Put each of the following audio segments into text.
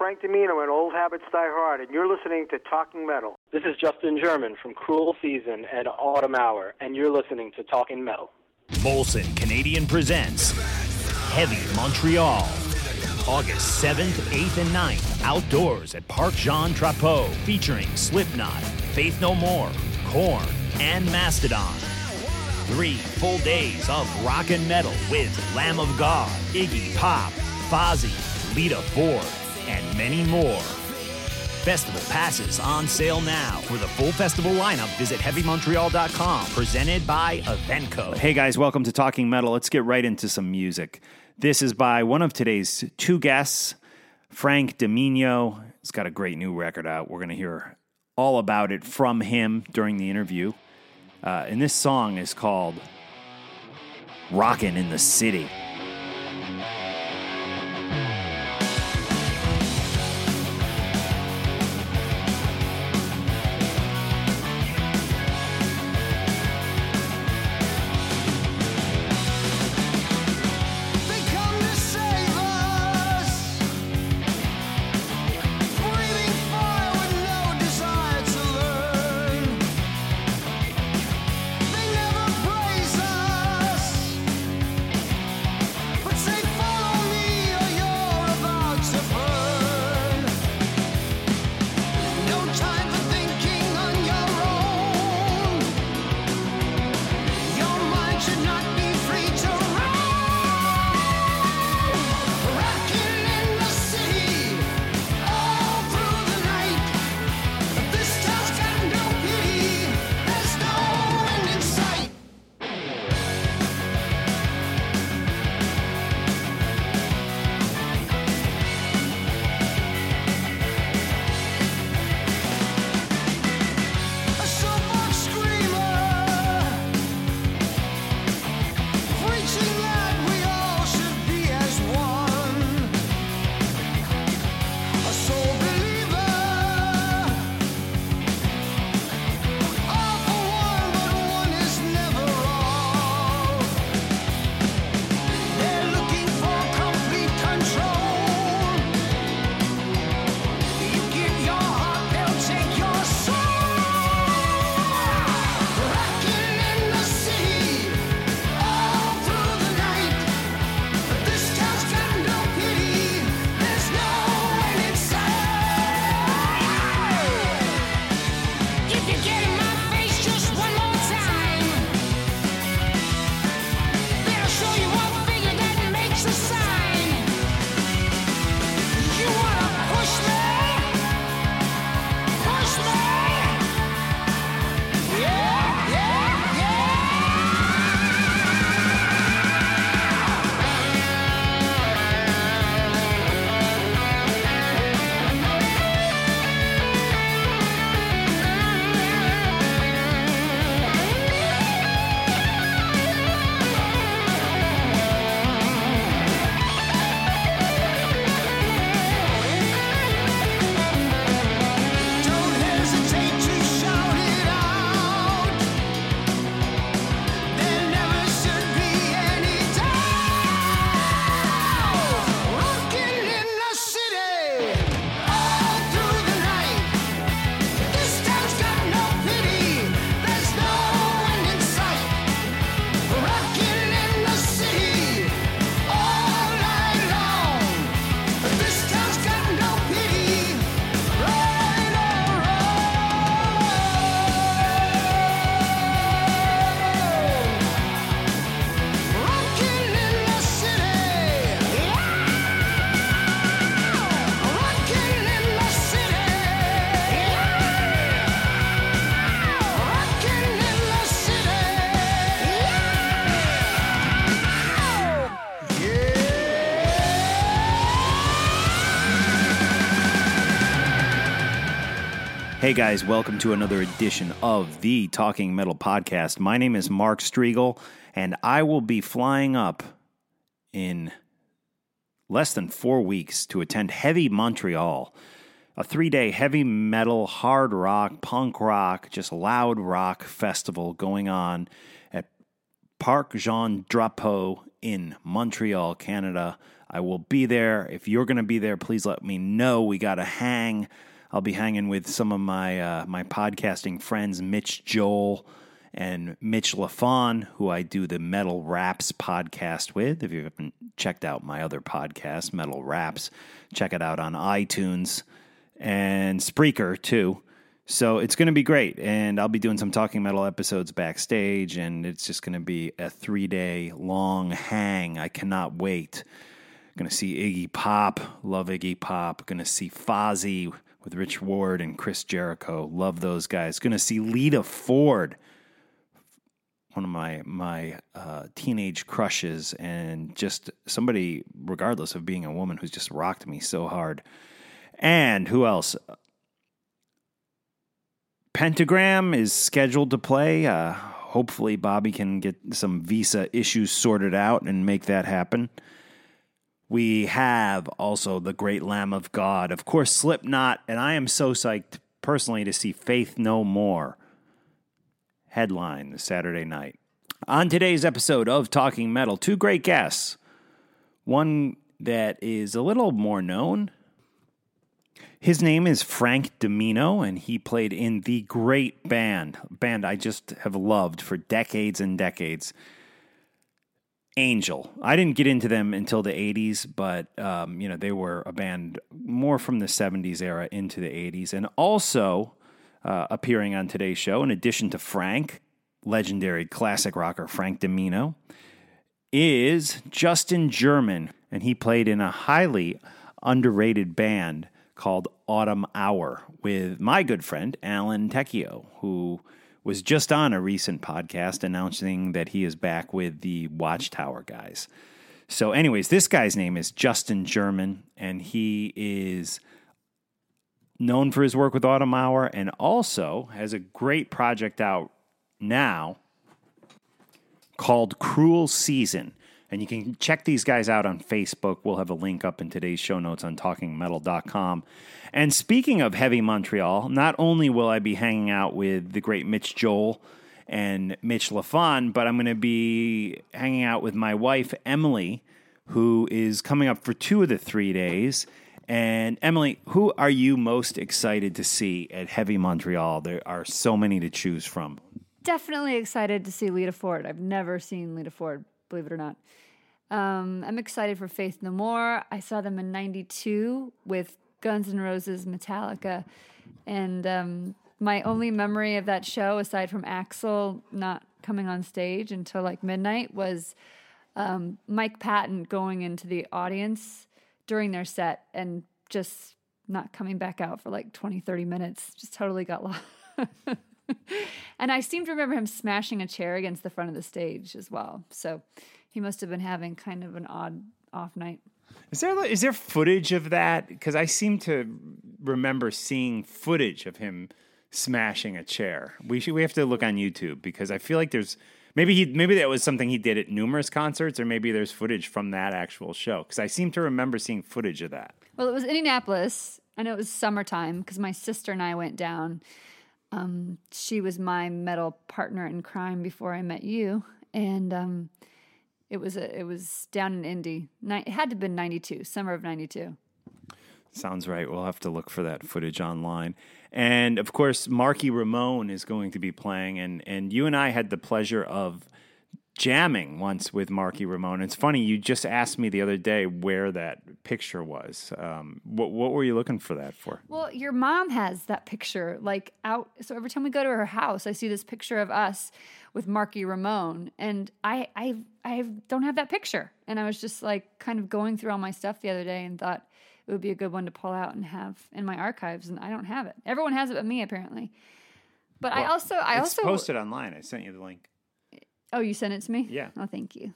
Hey, this is Frank Dimino and Old Habits Die Hard, and you're listening to Talking Metal. This is Justin German from Cruel Season and Autumn Hour, and you're listening to Talking Metal. Molson Canadian presents Heavy Montreal. August 7th, 8th, and 9th, outdoors at Parc Jean Drapeau, featuring Slipknot, Faith No More, Korn, and Mastodon. Three full days of rock and metal with Lamb of God, Iggy Pop, Fozzy, Lita Ford, and many more. Festival passes on sale now. For the full festival lineup, visit HeavyMontreal.com. Presented by Evenko. Hey guys, welcome to Talking Metal. Let's get right into some music. This is by one of today's two guests, Frank Dimino. He's got a great new record out. We're going to hear all about it from him during the interview. Uh, and this song is called Rockin' in the City. Hey guys, welcome to another edition of the Talking Metal Podcast. My name is Mark Strigl, and I will be flying up in less than four weeks to attend Heavy Montreal, a three day heavy metal, hard rock, punk rock, just loud rock festival going on at Parc Jean Drapeau in Montreal, Canada. I will be there. If you're going to be there, please let me know. We got to hang. I'll be hanging with some of my uh, my podcasting friends, Mitch Joel and Mitch LaFon, who I do the Metal Raps podcast with. If you haven't checked out my other podcast, Metal Raps, check it out on iTunes and Spreaker too. So it's going to be great. And I'll be doing some Talking Metal episodes backstage, and it's just going to be a three day long hang. I cannot wait. Going to see Iggy Pop. Love Iggy Pop. Going to see Fozzy with Rich Ward and Chris Jericho. Love those guys. Going to see Lita Ford, one of my my uh, teenage crushes, and just somebody, regardless of being a woman, who's just rocked me so hard. And who else? Pentagram is scheduled to play. Uh, hopefully, Bobby can get some visa issues sorted out and make that happen. We have also the Great Lamb of God, of course, Slipknot, and I am so psyched personally to see Faith No More headline Saturday night. On today's episode of Talking Metal, two great guests. One that is a little more known. His name is Frank Dimino, and he played in the great band, band I just have loved for decades and decades. Angel. I didn't get into them until the 80s, but um, you know they were a band more from the 70s era into the 80s, and also uh, appearing on today's show, in addition to Frank, legendary classic rocker Frank Dimino, is Justin German, and he played in a highly underrated band called Autumn Hour with my good friend Alan Tecchio, who was just on a recent podcast announcing that he is back with the Watchtower guys. So, anyways, this guy's name is Justin German, and he is known for his work with Autumn Hour and also has a great project out now called Cruel Season. And you can check these guys out on Facebook. We'll have a link up in today's show notes on talkingmetal.com. And speaking of Heavy Montreal, not only will I be hanging out with the great Mitch Joel and Mitch LaFon, but I'm going to be hanging out with my wife, Emily, who is coming up for two of the three days. And Emily, who are you most excited to see at Heavy Montreal? There are so many to choose from. Definitely excited to see Lita Ford. I've never seen Lita Ford, believe it or not. Um, I'm excited for Faith No More. I saw them in 92 with Guns N' Roses, Metallica. And um, my only memory of that show, aside from Axl not coming on stage until like midnight, was um, Mike Patton going into the audience during their set and just not coming back out for like 20, 30 minutes. Just totally got lost. and I seem to remember him smashing a chair against the front of the stage as well. So he must have been having kind of an odd off night. Is there is there footage of that? Because I seem to remember seeing footage of him smashing a chair. We should we have to look on YouTube because I feel like there's maybe he maybe that was something he did at numerous concerts, or maybe there's footage from that actual show. Because I seem to remember seeing footage of that. Well, it was Indianapolis. I know it was summertime because my sister and I went down. Um, she was my metal partner in crime before I met you, and um, it was a, it was down in Indy. It had to have been ninety two, summer of ninety two. Sounds right. We'll have to look for that footage online. And of course, Marky Ramone is going to be playing, and and you and I had the pleasure of jamming once with Marky Ramone. It's funny you just asked me the other day where that picture was. Um, what what were you looking for that for? Well, your mom has that picture like out. So every time we go to her house, I see this picture of us with Marky Ramone, and I I I don't have that picture. And I was just like kind of going through all my stuff the other day and thought it would be a good one to pull out and have in my archives, and I don't have it. Everyone has it but me apparently. But I also I it's also posted online. I sent you the link. Oh, you sent it to me? Yeah. Oh, thank you.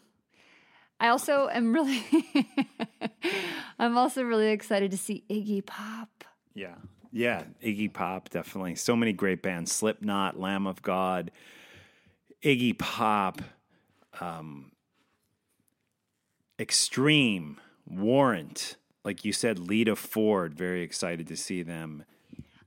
I also am really I'm also really excited to see Iggy Pop Yeah. Yeah. Iggy Pop, definitely. So many great bands Slipknot, Lamb of God, Iggy Pop, um, Extreme, Warrant. Like you said, Lita Ford, very excited to see them.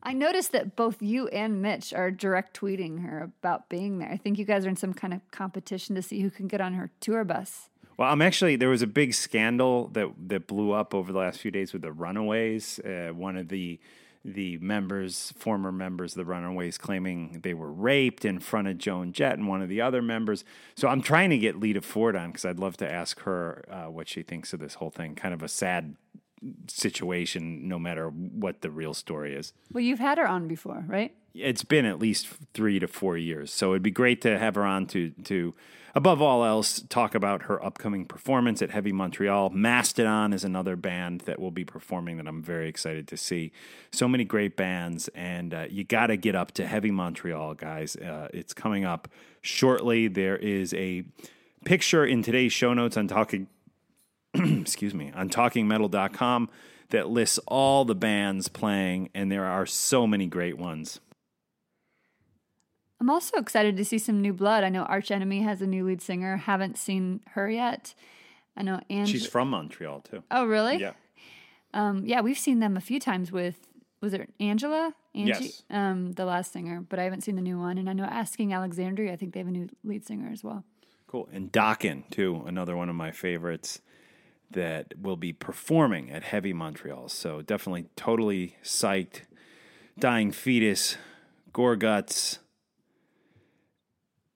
I noticed that both you and Mitch are direct tweeting her about being there. I think you guys are in some kind of competition to see who can get on her tour bus. Well, I'm actually there was a big scandal that that blew up over the last few days with the Runaways. Uh, one of the the members, former members of the Runaways, claiming they were raped in front of Joan Jett and one of the other members. So I'm trying to get Lita Ford on because I'd love to ask her uh, what she thinks of this whole thing. Kind of a sad situation, no matter what the real story is. Well, you've had her on before, right? It's been at least three to four years, so it'd be great to have her on to to, above all else, talk about her upcoming performance at Heavy Montreal. Mastodon is another band that will be performing that I'm very excited to see. So many great bands, and uh, you got to get up to Heavy Montreal, guys. Uh, it's coming up shortly. There is a picture in today's show notes on talking excuse me, on talkingmetal.com that lists all the bands playing, and there are so many great ones. I'm also excited to see some new blood. I know Arch Enemy has a new lead singer. Haven't seen her yet. I know Ange- She's from Montreal too. Oh, really? Yeah. Um, yeah, we've seen them a few times with was it Angela? Angie? Yes. Um, the last singer, but I haven't seen the new one. And I know Asking Alexandria, I think they have a new lead singer as well. Cool. And Dokken, too, another one of my favorites that will be performing at Heavy Montreal. So definitely totally psyched. Dying Fetus, Gorguts.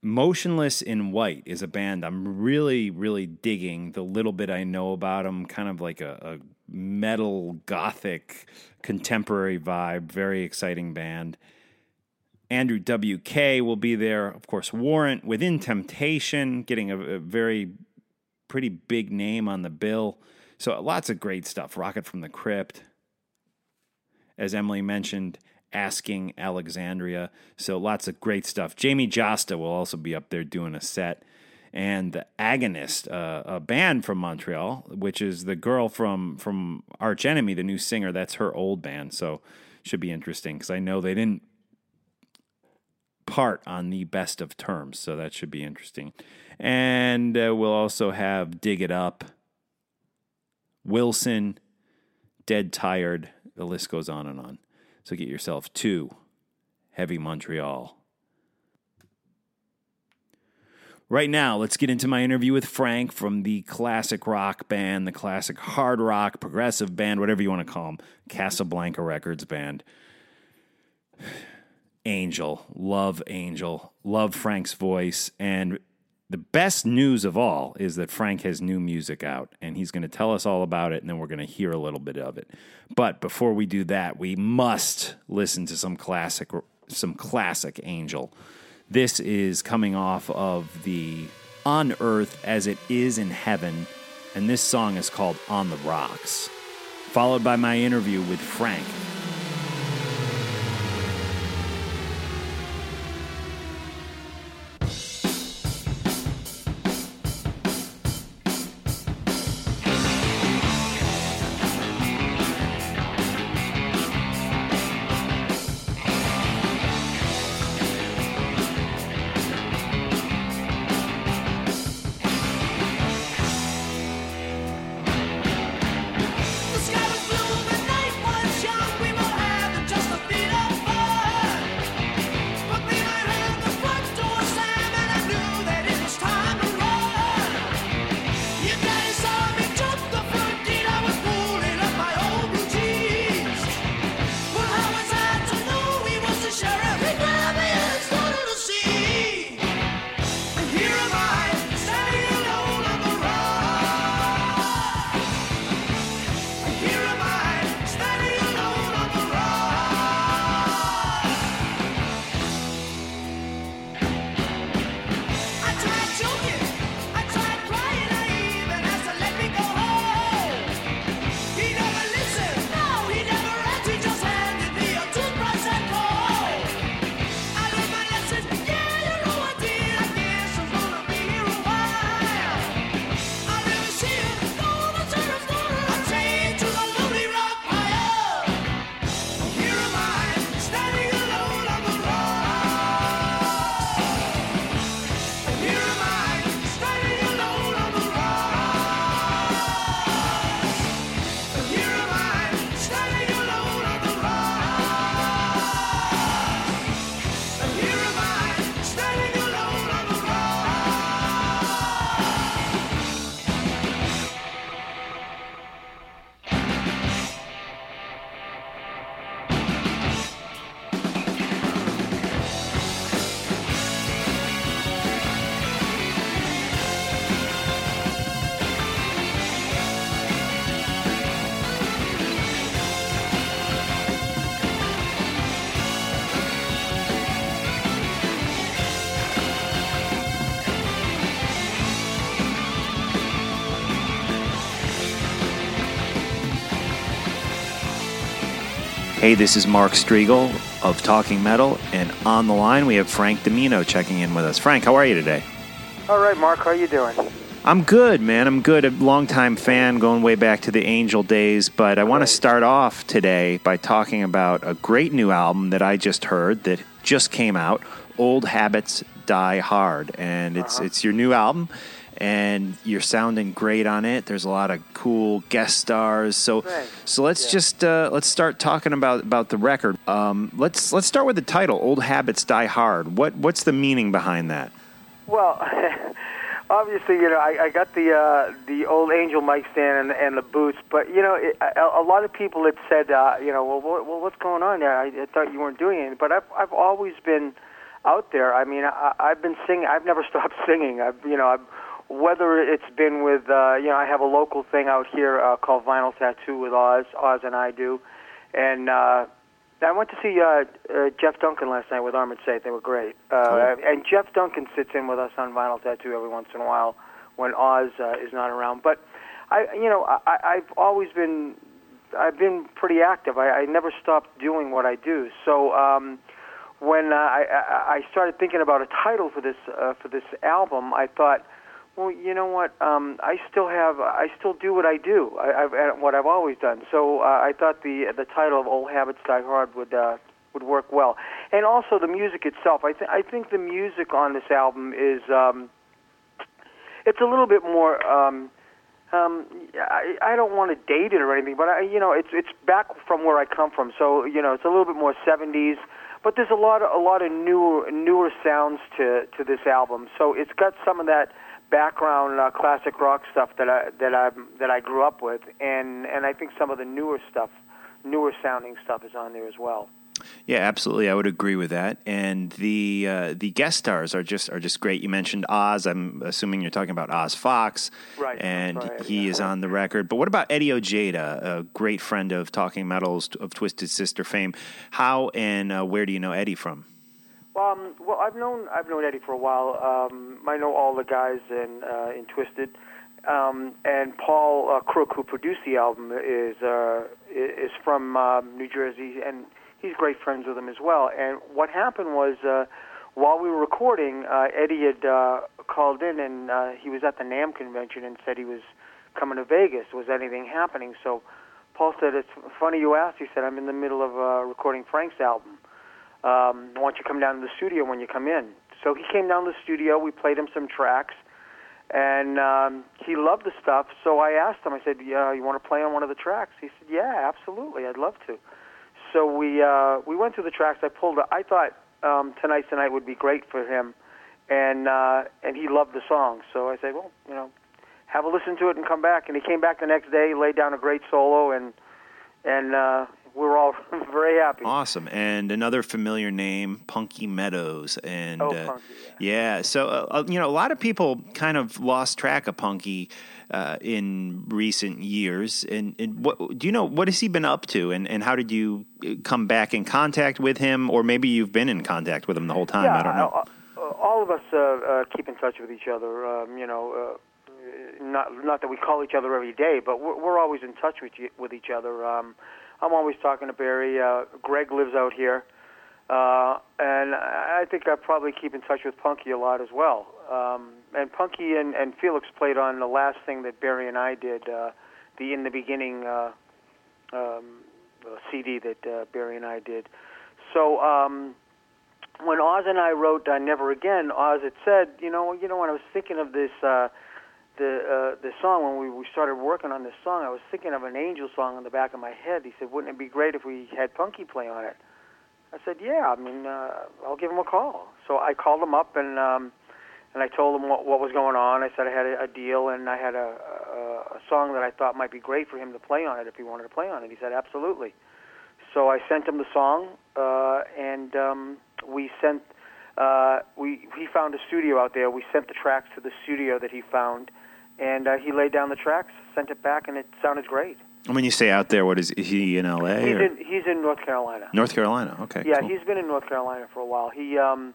Motionless in White is a band I'm really, really digging. The little bit I know about them, kind of like a, a metal, gothic, contemporary vibe. Very exciting band. Andrew W.K. will be there. Of course, Warrant, Within Temptation, getting a, a very pretty big name on the bill. So lots of great stuff. Rocket from the Crypt. As Emily mentioned, Asking Alexandria. So lots of great stuff. Jamey Jasta will also be up there doing a set. And the Agonist, uh, a band from Montreal, which is the girl from from Arch Enemy, the new singer. That's her old band. So should be interesting because I know they didn't part on the best of terms. So that should be interesting. And uh, we'll also have Dig It Up, Wilson, Dead Tired. The list goes on and on. So get yourself to Heavy Montreal. Right now, let's get into my interview with Frank from the classic rock band, the classic hard rock, progressive band, whatever you want to call them, Casablanca Records band. Angel, love Angel, love Frank's voice. And the best news of all is that Frank has new music out and he's going to tell us all about it and then we're going to hear a little bit of it. But before we do that, we must listen to some classic some classic Angel. This is coming off of the On Earth as It Is in Heaven and this song is called On the Rocks. Followed by my interview with Frank. Hey, this is Mark Strigl of Talking Metal, and on the line we have Frank Dimino checking in with us. Frank, how are you today? All right, Mark, how are you doing? I'm good, man. I'm good. A longtime fan, going way back to the Angel days. But I want to start off today by talking about a great new album that I just heard that just came out. Old Habits Die Hard, and it's Uh-huh. it's your new album, and you're sounding great on it. There's a lot of cool guest stars. So Thanks. so let's just uh, let's start talking about about the record. Um, let's let's start with the title, Old Habits Die Hard. What what's the meaning behind that? Well, obviously, you know, I, I got the uh, the old Angel mic stand and, and the boots, but you know, it, a, a lot of people had said, uh, you know, well, what, well, what's going on there? I, I thought you weren't doing anything, but I've I've always been out there. I mean, I, I've been singing. I've never stopped singing. I've you know, I've, whether it's been with uh, you know, I have a local thing out here uh, called Vinyl Tattoo with Oz. Oz and I do, and. uh I went to see uh, uh, Jeff Duncan last night with Armored Saint. They were great. Uh, And Jeff Duncan sits in with us on Vinyl Tattoo every once in a while when Oz uh, is not around. But I, you know, I, I've always been, I've been pretty active. I, I never stopped doing what I do. So um, when uh, I, I I started thinking about a title for this uh, for this album, I thought, well, you know what? Um, I still have, I still do what I do, I, I've, uh, what I've always done. So uh, I thought the the title of Old Habits Die Hard would uh, would work well, and also the music itself. I think I think the music on this album is, um, it's a little bit more. Um, um, I, I don't want to date it or anything, but I, you know, it's it's back from where I come from. So you know, it's a little bit more '70s, but there's a lot of a lot of newer newer sounds to to this album. So it's got some of that background uh, classic rock stuff that I that I that I grew up with, and and I think some of the newer stuff, newer sounding stuff is on there as well. Yeah, absolutely. I would agree with that. And the uh, the guest stars are just are just great. You mentioned Oz. I'm assuming you're talking about Oz Fox, Right, And right, he yeah. is on the record. But what about Eddie Ojeda, a great friend of Talking Metals of Twisted Sister fame? How and uh, where do you know Eddie from? Um, well, I've known I've known Eddie for a while. Um, I know all the guys in uh, in Twisted, um, and Paul uh, Crook, who produced the album, is uh, is from um, New Jersey, and he's great friends with him as well. And what happened was, uh, while we were recording, uh, Eddie had uh, called in, and uh, he was at the NAMM convention, and said he was coming to Vegas. Was anything happening? So Paul said, "It's funny you asked." He said, "I'm in the middle of uh, recording Frank's album." Um, why don't you come down to the studio when you come in? So he came down to the studio. We played him some tracks, and um, he loved the stuff. So I asked him. I said, "Yeah, you want to play on one of the tracks?" He said, "Yeah, absolutely. I'd love to." So we uh, we went through the tracks. I pulled. I thought um, tonight's the night would be great for him, and uh, and he loved the song. So I said, "Well, you know, have a listen to it and come back." And he came back the next day, laid down a great solo, and and uh, were all very happy. Awesome. And another familiar name, Punky Meadows. And Oh, uh, Punky, yeah. So uh, uh, you know, a lot of people kind of lost track of Punky. Uh, in recent years, and, and what do you know? What has he been up to, and, and how did you uh, come back in contact with him, or maybe you've been in contact with him the whole time? Yeah, I don't know. uh, all of us uh, uh, keep in touch with each other. Um, you know, uh, not not that we call each other every day, but we're, we're always in touch with with each other. Um, I'm always talking to Barry. Uh, Greg lives out here, uh, and I think I probably keep in touch with Punky a lot as well. Um, and Punky and, and Felix played on the last thing that Barry and I did, uh, the in the beginning uh, um, uh, CD that uh, Barry and I did. So. Um, when Oz and I wrote uh, "Never Again," Oz had said, "You know, you know, when I was thinking of this, uh, the uh, the song when we, we started working on this song, I was thinking of an Angel song in the back of my head." He said, "Wouldn't it be great if we had Punky play on it?" I said, "Yeah, I mean, uh, I'll give him a call." So I called him up and um, and I told him what, what was going on. I said I had a, a deal and I had a, a, a song that I thought might be great for him to play on it if he wanted to play on it. He said, "Absolutely." So I sent him the song, uh, and um, we sent. Uh, we he found a studio out there. We sent the tracks to the studio that he found, and uh, he laid down the tracks, sent it back, and it sounded great. When you say out there, what is, is he in L.A. He's or in he's in North Carolina. North Carolina? Okay. Yeah, cool. he's been in North Carolina for a while. He um,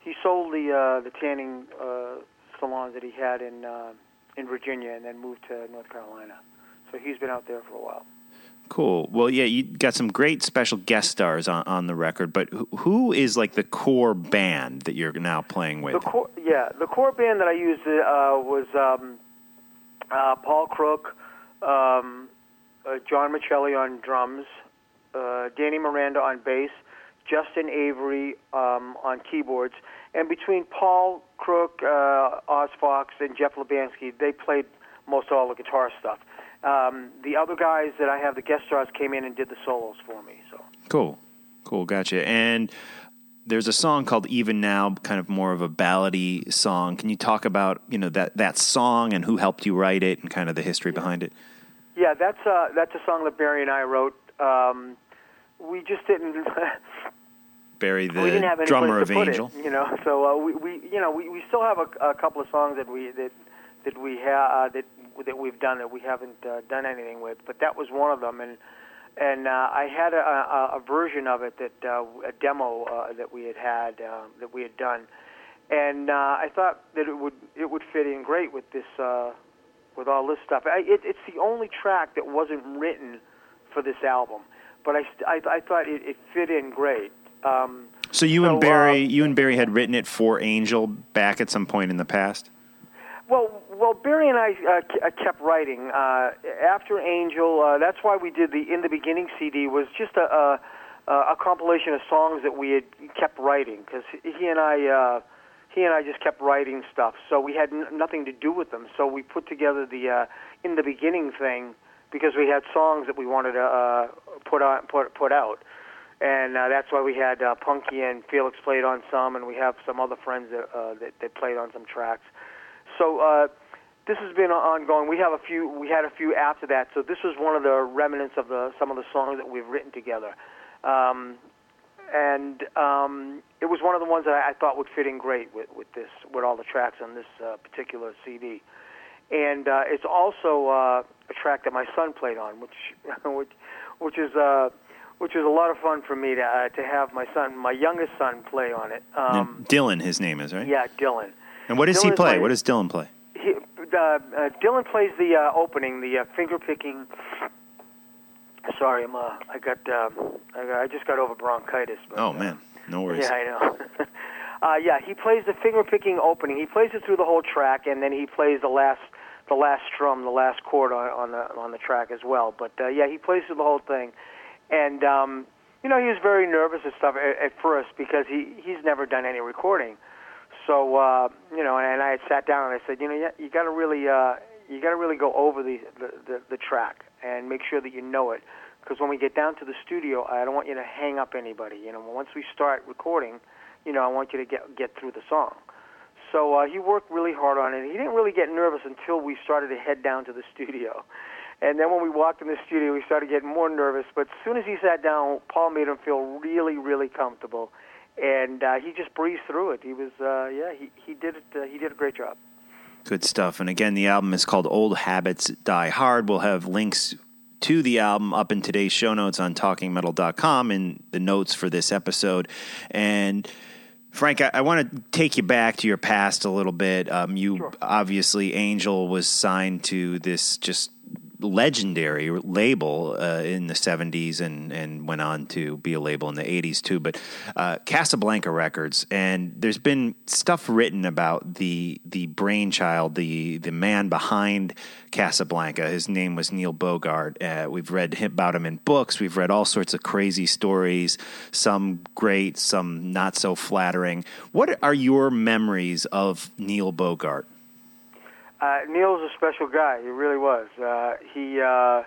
he sold the uh, the tanning uh, salon that he had in uh, in Virginia, and then moved to North Carolina. So he's been out there for a while. Cool. Well, yeah, you got some great special guest stars on, on the record, but who, who is like the core band that you're now playing with? The core, yeah, the core band that I used uh, was um, uh, Paul Crook, um, uh, John Michelli on drums, uh, Danny Miranda on bass, Justin Avery um, on keyboards, and between Paul Crook, uh, Oz Fox, and Jeff Lubansky, they played most all the guitar stuff. Um, the other guys that I have, the guest stars, came in and did the solos for me. So Cool. Cool. Gotcha. And there's a song called Even Now, kind of more of a ballady song. Can you talk about, you know, that, that song and who helped you write it and kind of the history behind it? yeah, that's uh, that's a song that Barry and I wrote. Um, we just didn't. Barry, the we didn't have any drummer place of put Angel. It, you know, so uh, we, we you know we, we still have a, a couple of songs that we that that we have uh, that that we've done that we haven't uh, done anything with, but that was one of them, and and uh, I had a, a, a version of it that uh, a demo uh, that we had had uh, that we had done, and uh, I thought that it would it would fit in great with this uh, with all this stuff. I, it, it's the only track that wasn't written for this album, but I I, I thought it, it fit in great. Um, So you So, and Barry, uh, you and Barry had written it for Angel back at some point in the past. Well, well, Barry and I uh, uh, kept writing uh, after Angel. Uh, that's why we did the In the Beginning CD. Was just a a, a compilation of songs that we had kept writing because he and I uh, he and I just kept writing stuff. So we had n- nothing to do with them. So we put together the uh, In the Beginning thing because we had songs that we wanted to uh, put on put put out. And uh, that's why we had uh, Punky and Felix played on some, and we have some other friends that, uh, that that played on some tracks. So uh, this has been ongoing. We have a few. We had a few after that. So this was one of the remnants of the some of the songs that we've written together, um, and um, it was one of the ones that I, I thought would fit in great with, with this with all the tracks on this uh, particular CD. And uh, it's also uh, a track that my son played on, which which which is. Uh, which is a lot of fun for me to uh, to have my son, my youngest son, play on it. Um, Dylan, his name is right. yeah, Dylan. And what does he play? What does Dylan play? He, uh, uh, Dylan plays the uh, opening, the uh, finger picking. Sorry, I'm. Uh, I got. Um, I, got, I just got over bronchitis. But, Oh uh, man, no worries. Yeah, I know. uh, yeah, he plays the finger picking opening. He plays it through the whole track, and then he plays the last, the last strum, the last chord on, on the on the track as well. But uh, yeah, he plays through the whole thing, and um, you know he was very nervous and stuff at, at first because he he's never done any recording. So uh, you know, and I had sat down and I said, you know, you, you got to really uh, you got to really go over the, the the the track and make sure that you know it. Because when we get down to the studio, I don't want you to hang up anybody. You know, once we start recording, you know, I want you to get get through the song. So uh, he worked really hard on it. He didn't really get nervous until we started to head down to the studio. And then when we walked in the studio, we started getting more nervous. But as soon as he sat down, Paul made him feel really, really comfortable, and uh, he just breezed through it. He was, uh, yeah, he he did it. Uh, he did a great job. Good stuff. And again, the album is called Old Habits Die Hard. We'll have links to the album up in today's show notes on talkingmetal.com and the notes for this episode. And Frank, I, I want to take you back to your past a little bit. Um, you obviously, Angel was signed to this just legendary label uh, in the 70s and, and went on to be a label in the 80s too. But uh, Casablanca Records, and there's been stuff written about the the brainchild, the the man behind Casablanca. His name was Neil Bogart. Uh, we've read about him in books. We've read all sorts of crazy stories, some great, some not so flattering. What are your memories of Neil Bogart? Uh, Neil's a special guy. He really was. Uh, he uh,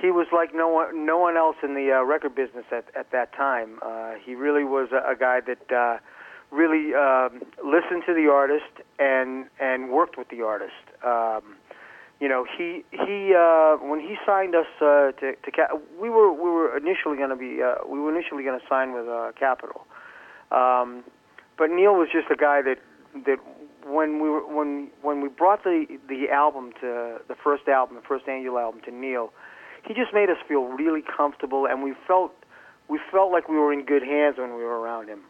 he was like no one no one else in the uh, record business at at that time. Uh, he really was a, a guy that uh, really um, listened to the artist and and worked with the artist. Um, you know, he he uh, when he signed us uh, to to Ca- we were we were initially going to be uh, we were initially going to sign with uh, Capitol, um, but Neil was just a guy that that when we were when when we brought the the album to the first album, the first Angel album to Neil, he just made us feel really comfortable, and we felt we felt like we were in good hands when we were around him.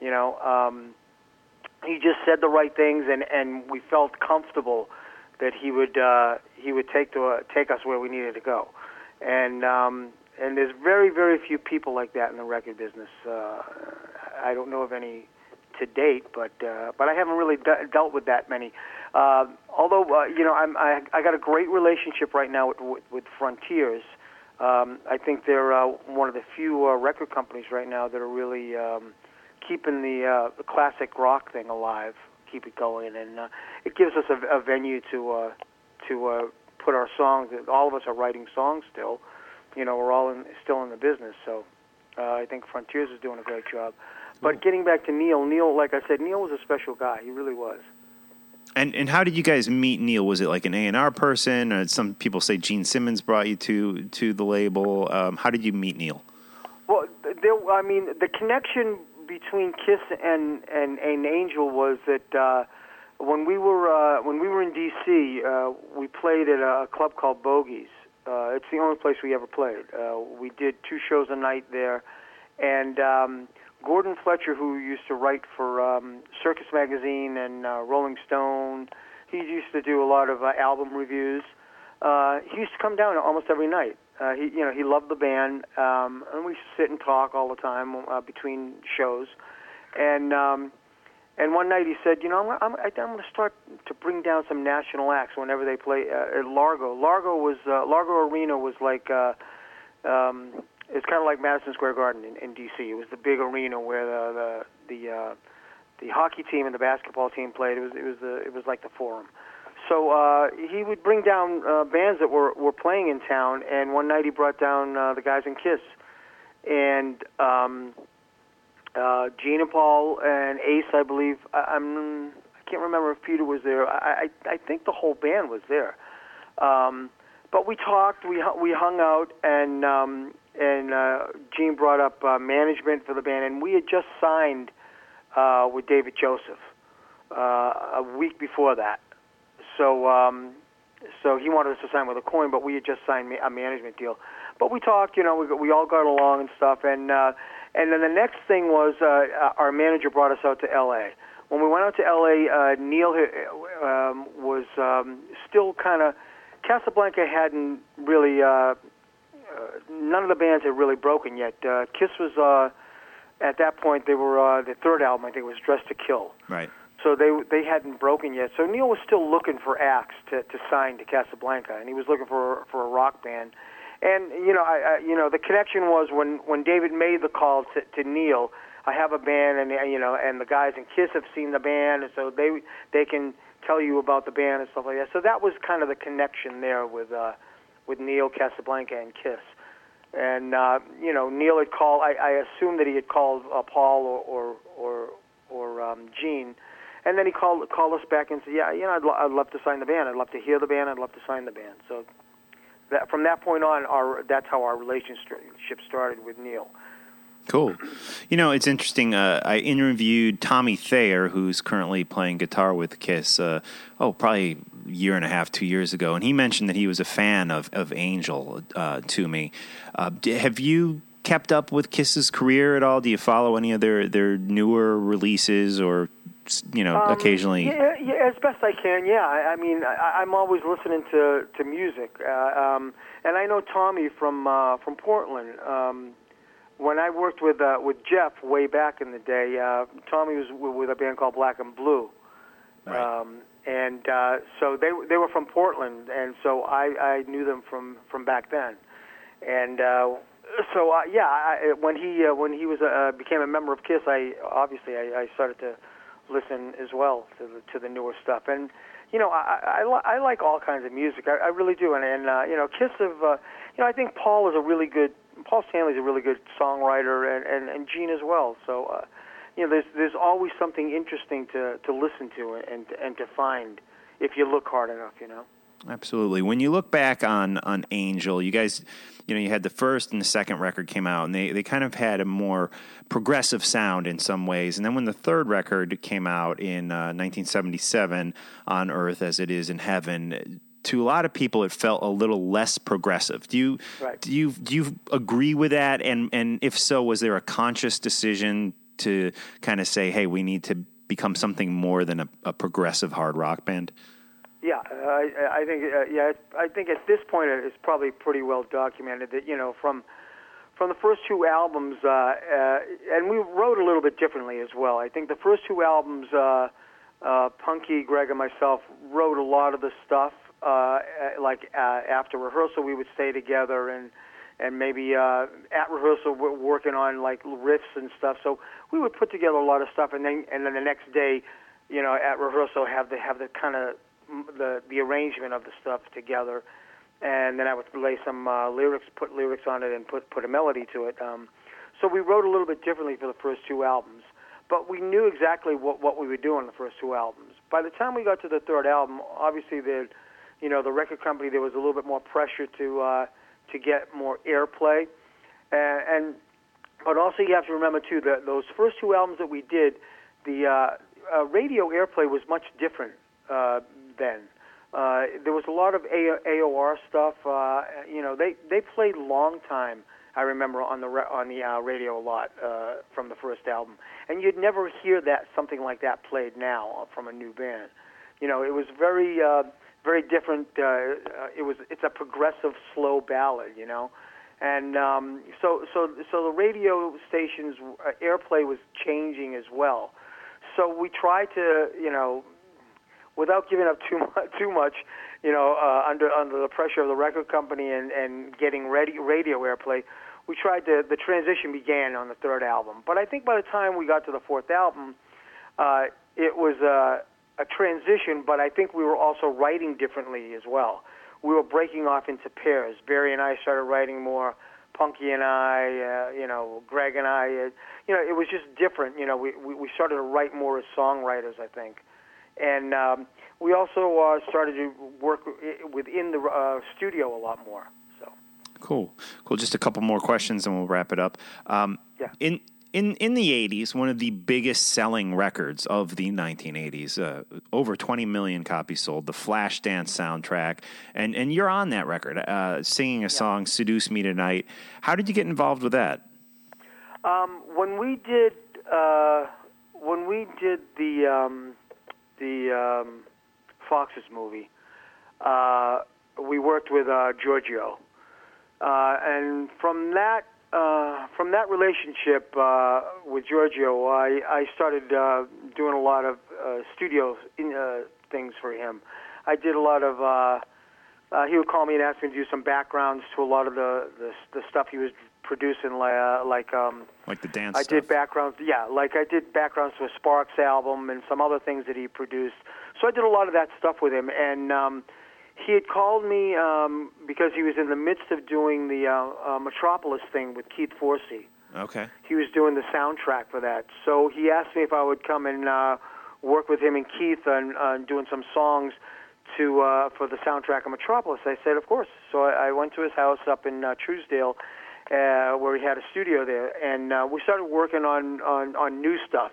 You know, um, he just said the right things, and and we felt comfortable that he would uh, he would take to uh, take us where we needed to go. and um, and there's very very few people like that in the record business. Uh, I don't know of any to date, but uh, but I haven't really de- dealt with that many. Uh, although uh, you know I'm, I I got a great relationship right now with with, with Frontiers. Um, I think they're uh, one of the few uh, record companies right now that are really um, keeping the uh, the classic rock thing alive, keep it going, and uh, it gives us a, a venue to uh, to uh, put our songs. All of us are writing songs still. You know, we're all in, still in the business, so uh, I think Frontiers is doing a great job. But getting back to Neil, Neil, like I said, Neil was a special guy. He really was. And and how did you guys meet Neil? Was it like an A and R person? Or some people say Gene Simmons brought you to to the label. Um, how did you meet Neil? Well, there, I mean, the connection between Kiss and and, and Angel was that uh, when we were uh, when we were in D.C., uh, we played at a club called Bogies. Uh, it's the only place we ever played. Uh, we did two shows a night there, and um, Gordon Fletcher, who used to write for um, Circus Magazine and uh, Rolling Stone, he used to do a lot of uh, album reviews. Uh, he used to come down almost every night. Uh, he, you know, he loved the band, um, and we used to sit and talk all the time uh, between shows. And um, and one night he said, you know, I'm, I'm, I'm going to start to bring down some national acts whenever they play uh, at Largo. Largo was uh, Largo Arena was like. Uh, um, it's kind of like Madison Square Garden in, in D.C. It was the big arena where the the the, uh, the hockey team and the basketball team played. It was it was the it was like the Forum. So uh, he would bring down uh, bands that were were playing in town, and one night he brought down uh, the guys in Kiss, and um, uh, Gene and Paul and Ace, I believe. I, I'm I can't remember if Peter was there. I I, I think the whole band was there. Um, but we talked, we we hung out, and um, and uh, Gene brought up uh, management for the band, and we had just signed uh, with David Joseph uh, a week before that. So um, so he wanted us to sign with Aucoin, but we had just signed ma- a management deal. But we talked, you know, we we all got along and stuff, and uh, and then the next thing was uh, our manager brought us out to L.A. When we went out to L.A., uh, Neil uh, um, was um, still kind of Casablanca hadn't really. Uh, uh, none of the bands had really broken yet. Uh, Kiss was uh, at that point. They were uh, the third album. I think was Dressed to Kill. Right. So they they hadn't broken yet. So Neil was still looking for acts to, to sign to Casablanca, and he was looking for for a rock band. And you know, I, I you know the connection was when when David made the call to, to Neil. I have a band, and you know, and the guys in Kiss have seen the band, and so they they can tell you about the band and stuff like that. So that was kind of the connection there with uh, with Neil Casablanca and Kiss. And uh, you know, Neil had called. I, I assumed that he had called uh, Paul or or or, or um, Gene, and then he called called us back and said, "Yeah, you know, I'd, lo- I'd love to sign the band. I'd love to hear the band. I'd love to sign the band." So that from that point on, our that's how our relationship started with Neil. Cool. You know, it's interesting. Uh, I interviewed Tommy Thayer, who's currently playing guitar with Kiss. Uh, oh, probably year and a half, two years ago, and he mentioned that he was a fan of of Angel uh, to me. Uh, have you kept up with Kiss's career at all? Do you follow any of their their newer releases, or you know, Um, occasionally? Yeah, yeah, as best I can. Yeah, I, I mean, I, I'm always listening to to music, uh, um, and I know Tommy from uh, from Portland. Um, when I worked with uh, with Jeff way back in the day, uh, Tommy was w- with a band called Black and Blue, Right. um, and uh, so they they were from Portland, and so I, I knew them from from back then, and uh, so uh, yeah, I, when he uh, when he was uh, became a member of Kiss, I obviously I, I started to listen as well to the, to the newer stuff, and you know I I, I like all kinds of music, I, I really do, and and uh, you know Kiss have uh, you know I think Paul is a really good Paul Stanley's a really good songwriter, and and, and Gene as well, so. Uh, you know, there's there's always something interesting to, to listen to and and to find if you look hard enough, you know. Absolutely. When you look back on on Angel, you guys, you know, you had the first and the second record came out, and they they kind of had a more progressive sound in some ways. And then when the third record came out in uh, 1977, On Earth as It Is in Heaven. To a lot of people, it felt a little less progressive. Do you Right. do you do you agree with that? And and if so, was there a conscious decision to kind of say, "Hey, we need to become something more than a, a progressive hard rock band"? Yeah, uh, I, I think uh, yeah, I think at this point it's probably pretty well documented that you know from from the first two albums, uh, uh, and we wrote a little bit differently as well. I think the first two albums, uh, uh, Punky, Greg, and myself wrote a lot of the stuff. Uh, like uh, after rehearsal, we would stay together and and maybe uh, at rehearsal we're working on like riffs and stuff. So we would put together a lot of stuff, and then and then the next day, you know, at rehearsal have the have the kind of the the arrangement of the stuff together, and then I would lay some uh, lyrics, put lyrics on it, and put put a melody to it. Um, so we wrote a little bit differently for the first two albums, but we knew exactly what what we would do on the first two albums. By the time we got to the third album, obviously the, you know, the record company there was a little bit more pressure to uh, to get more airplay, and, and but also you have to remember too that those first two albums that we did, the uh, uh, radio airplay was much different uh, then. Uh, there was a lot of AOR stuff. Uh, you know, they they played long time. I remember on the re- on the uh, radio a lot uh, from the first album, and you'd never hear that something like that played now from a new band. You know, it was very uh, very different. Uh, uh, it was it's a progressive slow ballad. You know, and um, so so so the radio stations uh, airplay was changing as well. So we tried to you know without giving up too much, too much, you know, uh, under under the pressure of the record company and and getting ready radio airplay, we tried to. The transition began on the third album, but I think by the time we got to the fourth album, uh, it was a, a transition. But I think we were also writing differently as well. We were breaking off into pairs. Barry and I started writing more. Punky and I, uh, you know, Greg and I, uh, you know, it was just different. You know, we, we we started to write more as songwriters, I think and um, we also uh, started to work within the uh, studio a lot more. So cool, cool. Just a couple more questions, and we'll wrap it up. Um, yeah. In in in the 80s, one of the biggest selling records of the 1980s, uh, over 20 million copies sold, the Flashdance soundtrack, and and you're on that record, uh, singing a yeah. song "Seduce Me Tonight." How did you get involved with that? Um, when we did uh, when we did the um, the um, Foxes movie, uh, we worked with uh, Giorgio, uh, and from that uh, from that relationship uh, with Giorgio, I, I started uh, doing a lot of uh, studio in, uh, things for him. I did a lot of. Uh, uh, he would call me and ask me to do some backgrounds to a lot of the the, the stuff he was producing, like uh, like um, like the dance. I stuff. did backgrounds, yeah, like I did backgrounds to a Sparks album and some other things that he produced. So I did a lot of that stuff with him, and um, he had called me um, because he was in the midst of doing the uh, uh, Metropolis thing with Keith Forsey. Okay. He was doing the soundtrack for that, so he asked me if I would come and uh, work with him and Keith on, on doing some songs to uh, for the soundtrack of Metropolis. I said, of course. So I, I went to his house up in uh, Trousdale uh, where he had a studio there, and uh, we started working on, on on new stuff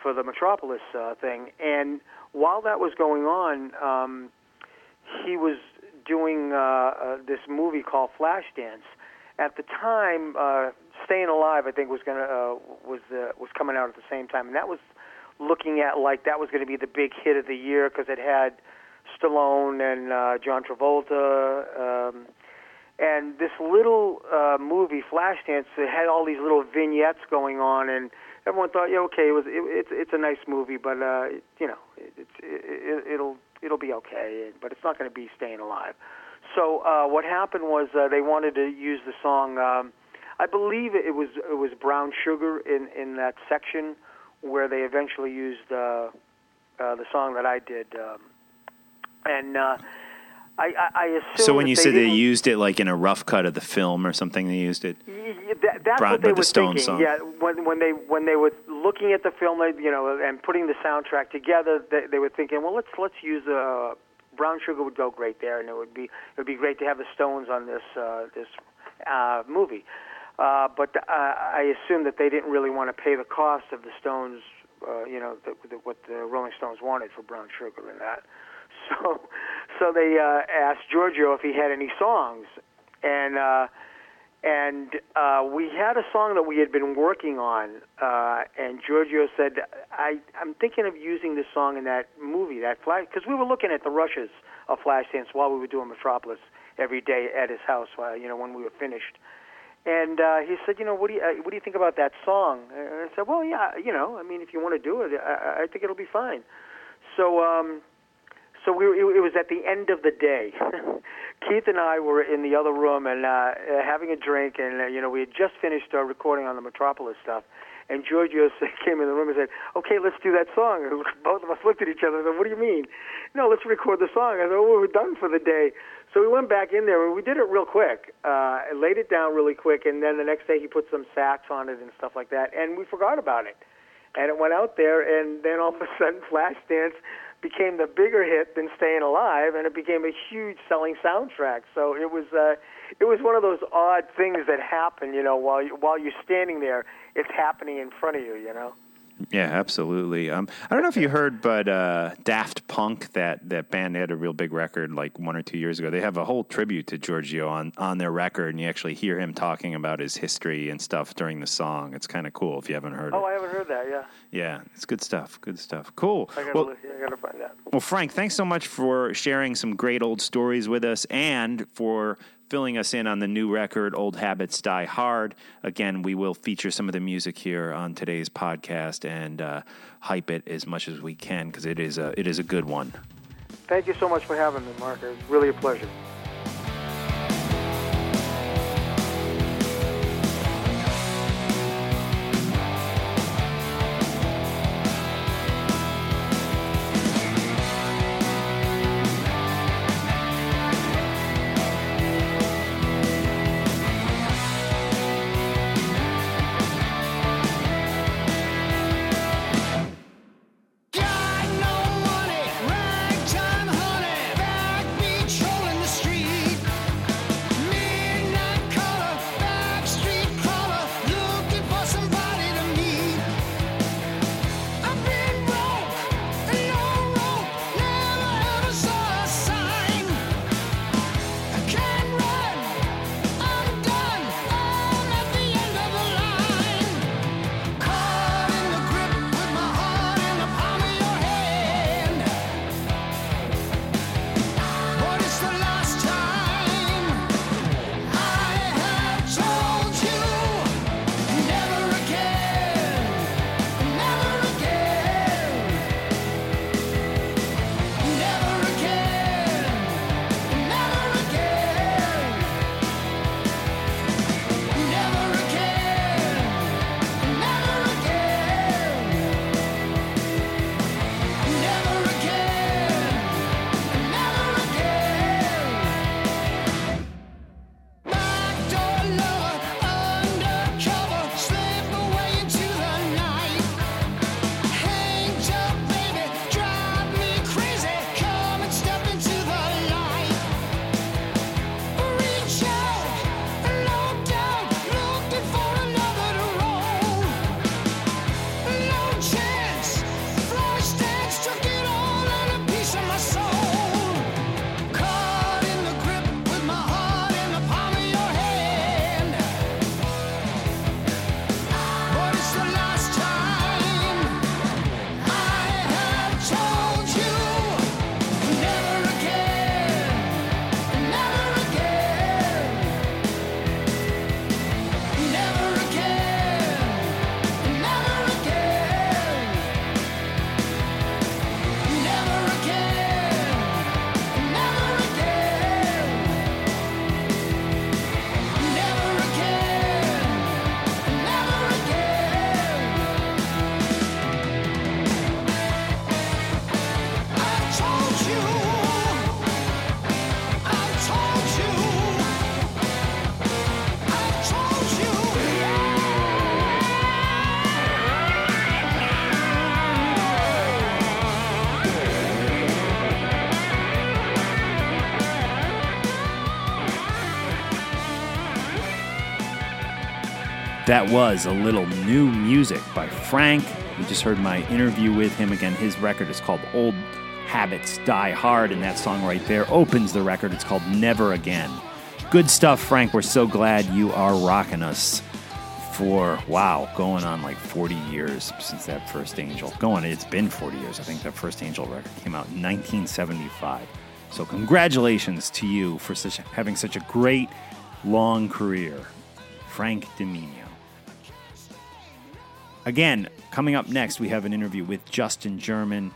for the Metropolis uh, thing. And while that was going on, um, he was doing uh, uh, this movie called Flashdance. At the time, uh, Staying Alive, I think, was gonna uh, was uh, was coming out at the same time, and that was looking at like that was going to be the big hit of the year because it had Stallone and uh, John Travolta. Um, and this little uh, movie, Flashdance, it had all these little vignettes going on, and everyone thought, yeah, okay, it was it, it's it's a nice movie, but uh, you know, it, it's it, it'll it'll be okay, but it's not going to be staying alive. So uh, what happened was uh, they wanted to use the song. Um, I believe it was it was Brown Sugar in in that section where they eventually used uh, uh, the song that I did, um, and. Uh, I, I, I assume. So when you they said they used it like in a rough cut of the film or something, they used it. That, that's what they but the were Stones thinking. song. Yeah, when when they when they were looking at the film, they, you know, and putting the soundtrack together, they, they were thinking, well, let's let's use uh, Brown Sugar would go great there, and it would be it would be great to have the Stones on this uh, this uh, movie. Uh, but uh, I assume that they didn't really want to pay the cost of the Stones, uh, you know, the, the, what the Rolling Stones wanted for Brown Sugar and that. So, so they uh, asked Giorgio if he had any songs, and uh, and uh, we had a song that we had been working on, uh, and Giorgio said, I, "I'm thinking of using this song in that movie, that flash, because we were looking at the rushes of Flashdance while we were doing Metropolis every day at his house, uh, you know, when we were finished." And uh, he said, "You know, what do you uh, what do you think about that song?" And I said, "Well, yeah, you know, I mean, if you want to do it, I, I think it'll be fine." So. Um, so we, it was at the end of the day. Keith and I were in the other room and uh, having a drink, and uh, you know we had just finished uh, recording on the Metropolis stuff. And Giorgio came in the room and said, "Okay, let's do that song." And both of us looked at each other and said, "What do you mean?" No, let's record the song. I said, "Oh, we're done for the day." So we went back in there and we did it real quick. Uh, laid it down really quick, and then the next day he put some sax on it and stuff like that, and we forgot about it. And it went out there, and then all of a sudden, Flashdance became the bigger hit than Staying Alive, and it became a huge selling soundtrack. So it was uh, it was one of those odd things that happen, you know, while you, while you're standing there, it's happening in front of you, you know. Yeah, absolutely. Um, I don't know if you heard, but uh, Daft Punk, that, that band, they had a real big record like one or two years ago. They have a whole tribute to Giorgio on, on their record, and you actually hear him talking about his history and stuff during the song. It's kind of cool if you haven't heard oh, it. Oh, I haven't heard that, yeah. Yeah, it's good stuff. Good stuff. Cool. I gotta, well, I gotta find that. Well, Frank, thanks so much for sharing some great old stories with us and for filling us in on the new record, Old Habits Die Hard. Again, we will feature some of the music here on today's podcast and uh, hype it as much as we can because it is a it is a good one. Thank you so much for having me, Mark. It was really a pleasure. That was a little new music by Frank. You just heard my interview with him again. His record is called Old Habits Die Hard, and that song right there opens the record. It's called Never Again. Good stuff, Frank. We're so glad you are rocking us for, wow, going on like 40 years since that first Angel. Going, it's been 40 years. I think that first Angel record came out in 1975. So, congratulations to you for such, having such a great, long career, Frank Dimino. Again, coming up next, we have an interview with Justin German,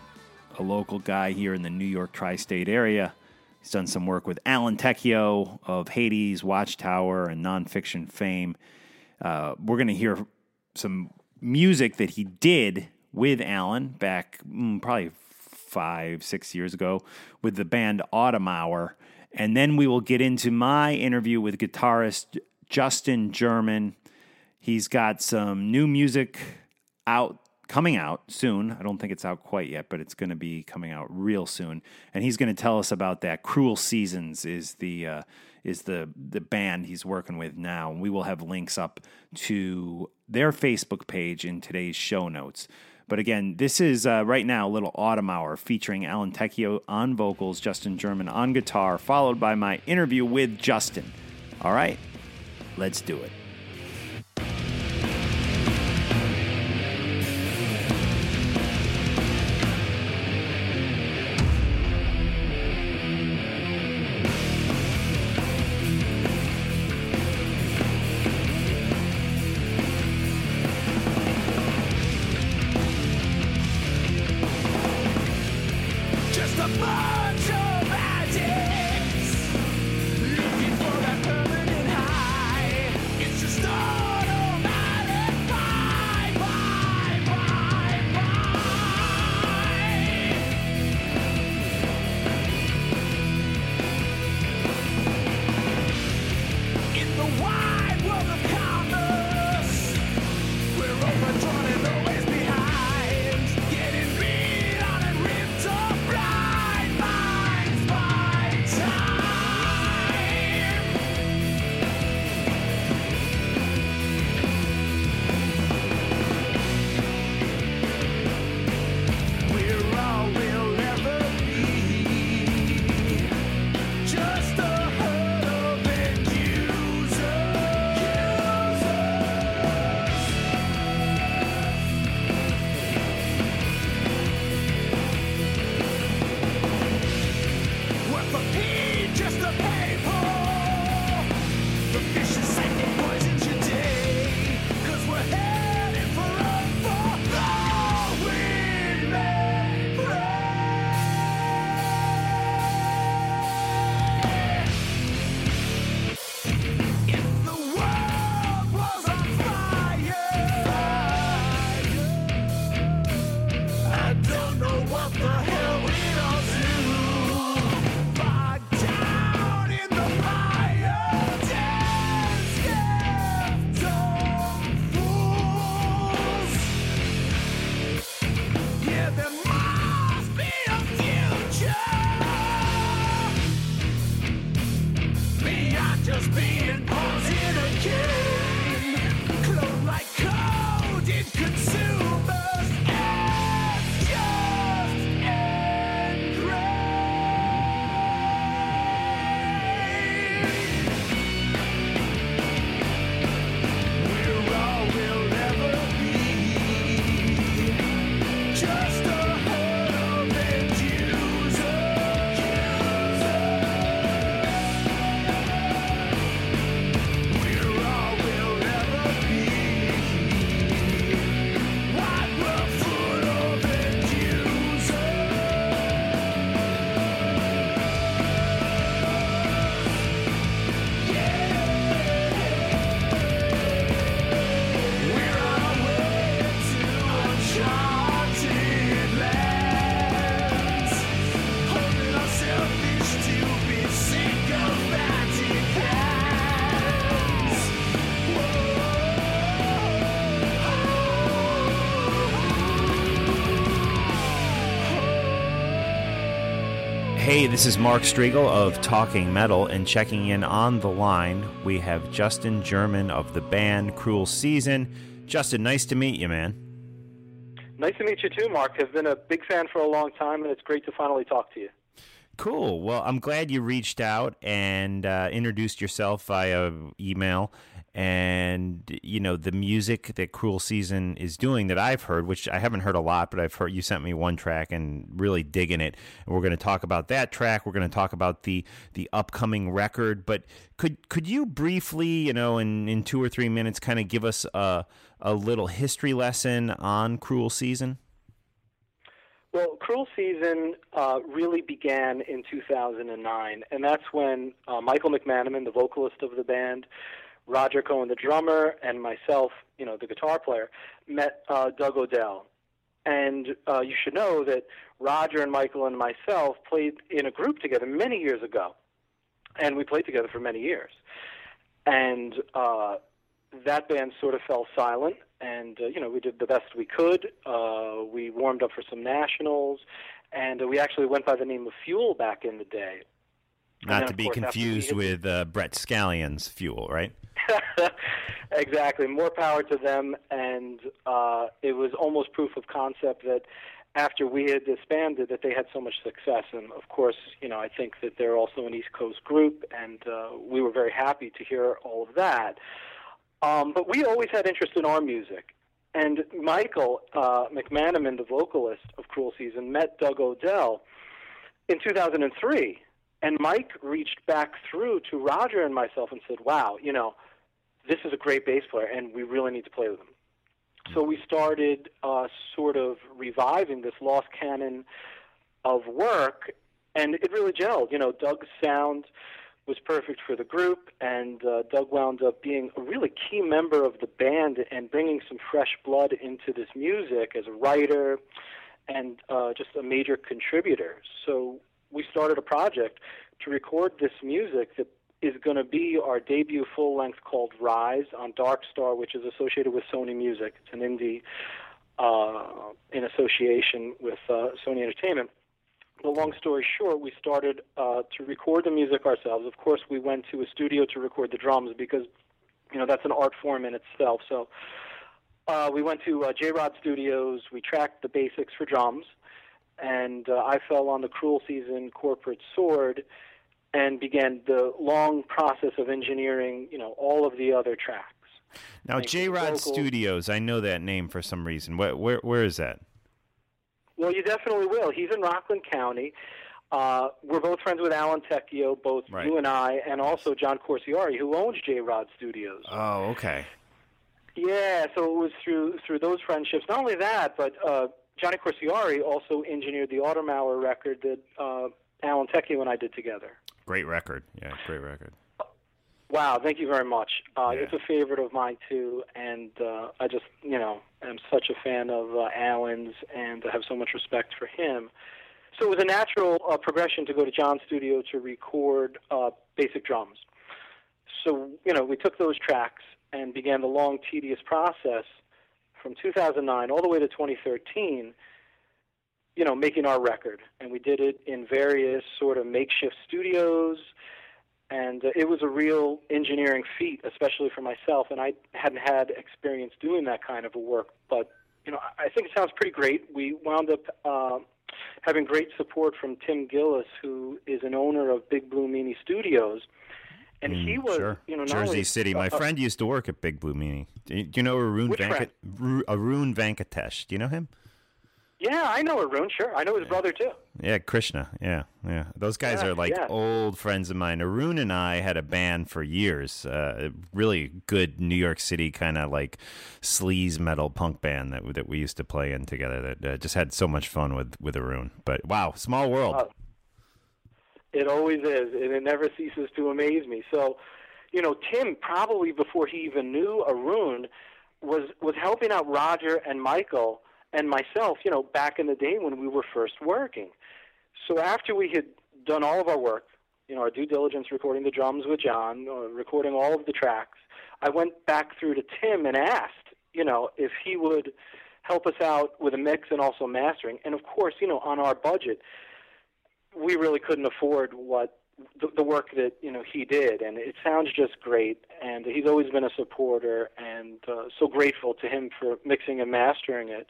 a local guy here in the New York tri state area. He's done some work with Alan Tecchio of Hades, Watchtower, and nonfiction fame. Uh, we're going to hear some music that he did with Alan back mm, probably five, six years ago with the band Autumn Hour. And then we will get into my interview with guitarist Justin German. He's got some new music out coming out soon. I don't think it's out quite yet, but it's going to be coming out real soon. And he's going to tell us about that. Cruel Seasons is the uh, is the the band he's working with now. And we will have links up to their Facebook page in today's show notes. But again, this is uh, right now little autumn hour featuring Alan Tecchio on vocals, Justin German on guitar, followed by my interview with Justin. All right, let's do it. Hey, this is Mark Strigl of Talking Metal, and checking in on the line, we have Justin German of the band Cruel Season. Justin, nice to meet you, man. Nice to meet you too, Mark. I've been a big fan for a long time, and it's great to finally talk to you. Cool. Well, I'm glad you reached out and uh, introduced yourself via email. And, you know, the music that Cruel Season is doing that I've heard, which I haven't heard a lot, but I've heard you sent me one track and really digging it. And we're going to talk about that track. We're going to talk about the the upcoming record. But could could you briefly, you know, in, in two or three minutes, kind of give us a, a little history lesson on Cruel Season? Well, Cruel Season uh, really began in 2009, and that's when uh, Michael McManaman, the vocalist of the band, Roger Cohen, the drummer, and myself, you know, the guitar player, met uh, Doug Odell. And uh, you should know that Roger and Michael and myself played in a group together many years ago, and we played together for many years. And uh, that band sort of fell silent, and uh, you know we did the best we could. Uh, we warmed up for some nationals, and uh, we actually went by the name of Fuel back in the day. Then, Not to be course, after we confused with uh, Brett Scallions' Fuel, right? exactly. More power to them. And uh, it was almost proof of concept that after we had disbanded, that they had so much success. And of course, you know, I think that they're also an East Coast group, and uh, we were very happy to hear all of that. Um, but we always had interest in our music. And Michael uh, McManaman, the vocalist of Cruel Season, met Doug Odell in 2003. And Mike reached back through to Roger and myself and said, wow, you know, this is a great bass player, and we really need to play with him. So we started uh, sort of reviving this lost canon of work, and it really gelled. You know, Doug's sound was perfect for the group, and uh, Doug wound up being a really key member of the band and bringing some fresh blood into this music as a writer and uh, just a major contributor. So we started a project to record this music that is going to be our debut full length called Rise on Dark Star, which is associated with Sony Music. It's an indie uh, in association with uh, Sony Entertainment. But long story short, we started uh, to record the music ourselves. Of course, we went to a studio to record the drums because, you know, that's an art form in itself. So uh, we went to uh, J Rod Studios. We tracked the basics for drums, and uh, I fell on the Cruel Season corporate sword and began the long process of engineering, you know, all of the other tracks. Now, J Rod Studios, I know that name for some reason. Where, where, where is that? Well, you definitely will. He's in Rockland County. Uh, we're both friends with Alan Tecchio, both Right. you and I, and also John Corsiari, who owns J Rod Studios. Oh, okay. Yeah, so it was through through those friendships. Not only that, but uh, Johnny Corsiari also engineered the Autumn record that uh, Alan Tecchio and I did together. Great record. Yeah, great record. Wow, thank you very much. Uh, Yeah. It's a favorite of mine too, and uh, I just, you know, am such a fan of uh, Alan's, and I have so much respect for him. So it was a natural uh, progression to go to John's studio to record uh, basic drums. So you know, we took those tracks and began the long, tedious process from 2009 all the way to 2013. You know, making our record, and we did it in various sort of makeshift studios and uh, it was a real engineering feat, especially for myself. And I hadn't had experience doing that kind of a work, but you know, I think it sounds pretty great. We wound up uh, having great support from Tim Gilles, who is an owner of Big Blue Meanie Studios, and he was, Mm, sure. you know, Jersey only- City. My uh, friend used to work at Big Blue Meanie. Do you, do you know Arun, Ru- Arun Venkatesh? Do you know him? Yeah, I know Arun. Sure, I know his brother too. Yeah, Krishna. Yeah, yeah. Those guys Yeah, are like yeah. old friends of mine. Arun and I had a band for years. Uh, really good New York City kind of like sleaze metal punk band that that we used to play in together. That uh, just had so much fun with with Arun. But wow, small world. Uh, It always is, and it never ceases to amaze me. So, you know, Tim probably before he even knew Arun was was helping out Roger and Michael and myself. You know, back in the day when we were first working. So after we had done all of our work, you know, our due diligence, recording the drums with John, uh, recording all of the tracks, I went back through to Tim and asked, you know, if he would help us out with a mix and also mastering. And of course, you know, on our budget, we really couldn't afford what the, the work that you know he did, and it sounds just great. And he's always been a supporter, and uh, so grateful to him for mixing and mastering it.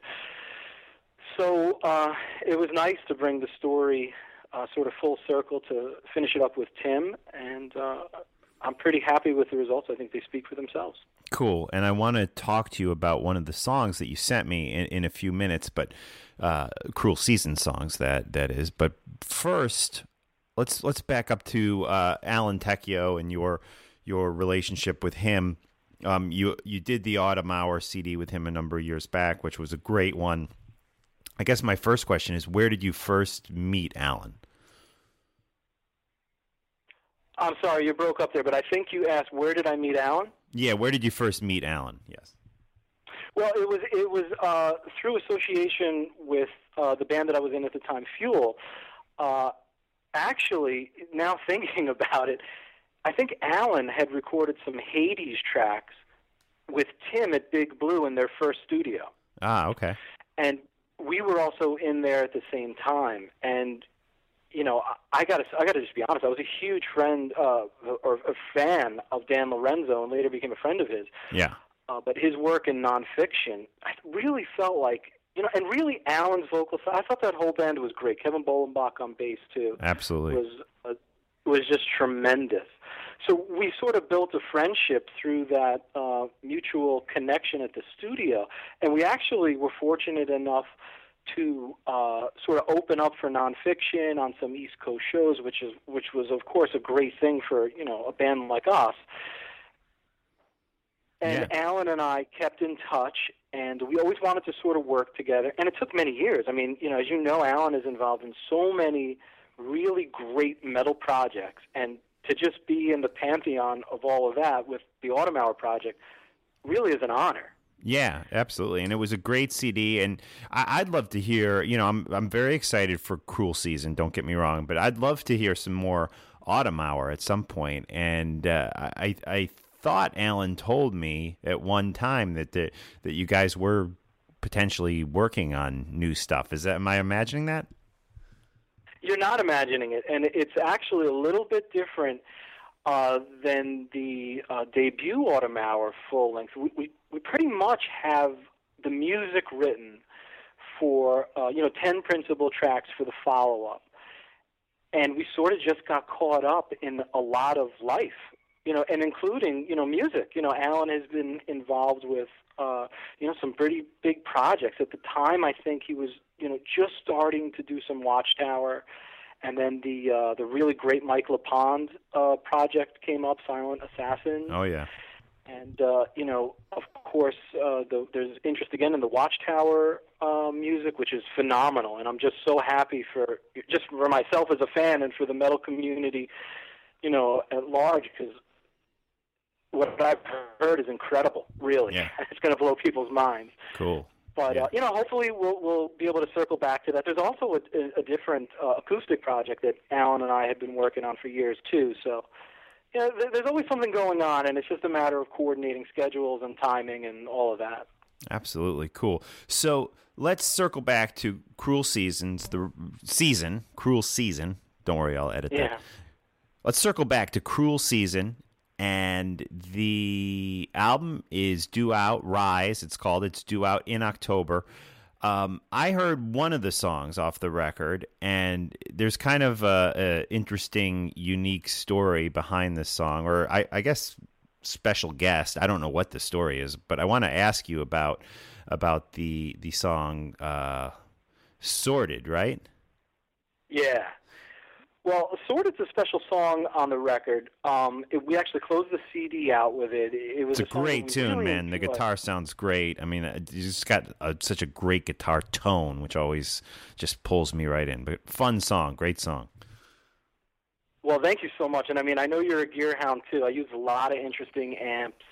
So uh, it was nice to bring the story uh, sort of full circle to finish it up with Tim, and uh, I'm pretty happy with the results. I think they speak for themselves. Cool. And I want to talk to you about one of the songs that you sent me in, in a few minutes, but uh, Cruel Season songs that that is. But first, let's let's back up to uh, Alan Tecchio and your your relationship with him. Um, you you did the Autumn Hour CD with him a number of years back, which was a great one. I guess my first question is, where did you first meet Alan? I'm sorry, you broke up there, but I think you asked where did I meet Alan? Yeah, where did you first meet Alan? Yes. Well, it was it was uh, through association with uh, the band that I was in at the time, Fuel. Uh, actually, now thinking about it, I think Alan had recorded some Hades tracks with Tim at Big Blue in their first studio, Ah, okay. and we were also in there at the same time. And you know, I- got to I got to just be honest. I was a huge friend uh, or a fan of Dan Lorenzo, and later became a friend of his Yeah. Uh, but his work in nonfiction, I really felt like you know, and really Alan's vocal. I thought that whole band was great. Kevin Bolenbach on bass too Absolutely. was uh, was just tremendous. So we sort of built a friendship through that uh, mutual connection at the studio, and we actually were fortunate enough to uh, sort of open up for nonfiction on some East Coast shows, which is which was of course a great thing for you know a band like us. And Alan and I kept in touch, and we always wanted to sort of work together. And it took many years. I mean, you know, as you know, Alan is involved in so many really great metal projects, and to just be in the pantheon of all of that with the Autumn Hour project really is an honor. Yeah, absolutely, and it was a great CD. And I, I'd love to hear. You know, I'm I'm very excited for Cruel Season. Don't get me wrong, but I'd love to hear some more Autumn Hour at some point. And uh, I I thought Alan told me at one time that the, that you guys were potentially working on new stuff. Is that am I imagining that? You're not imagining it, and it's actually a little bit different uh, than the uh, debut Autumn Hour full length. We, we we pretty much have the music written for uh, you know ten principal tracks for the follow up, and we sort of just got caught up in a lot of life, you know, and including you know music. You know, Alan has been involved with uh, you know some pretty big projects. At the time, I think he was you know just starting to do some Watchtower, and then the uh, the really great Mike LePond uh, project came up, Silent Assassin Oh yeah. and uh, you know, of course, uh, the, there's interest again in the Watchtower uh, music, which is phenomenal, and I'm just so happy for just for myself as a fan and for the metal community, you know, at large, because what I've heard is incredible. Really, Yeah. it's going to blow people's minds. Cool. But Yeah. uh, you know, hopefully we'll we'll be able to circle back to that. There's also a, a, different uh, acoustic project that Alan and I have been working on for years too. So, you know, there's always something going on, and it's just a matter of coordinating schedules and timing and all of that. Absolutely cool. So let's circle back to Cruel Seasons, the season, Cruel Season. Don't worry, I'll edit Yeah. that. Let's circle back to Cruel Season, and the album is due out. Rise, it's called. It's due out in October. Um, I heard one of the songs off the record, and there's kind of a, a interesting, unique story behind this song, or I, I guess special guest. I don't know what the story is, but I want to ask you about about the the song uh, "Sorted," right? Yeah. Well, sort it's a special song on the record. Um, it, we actually closed the CD out with it. It was It's a that great tune, really man. The guitar sounds great. I mean, uh, you just got a, such a great guitar tone, which always just pulls me right in. But fun song, great song. Well, thank you so much. And I mean, I know you're a gear hound too. I use a lot of interesting amps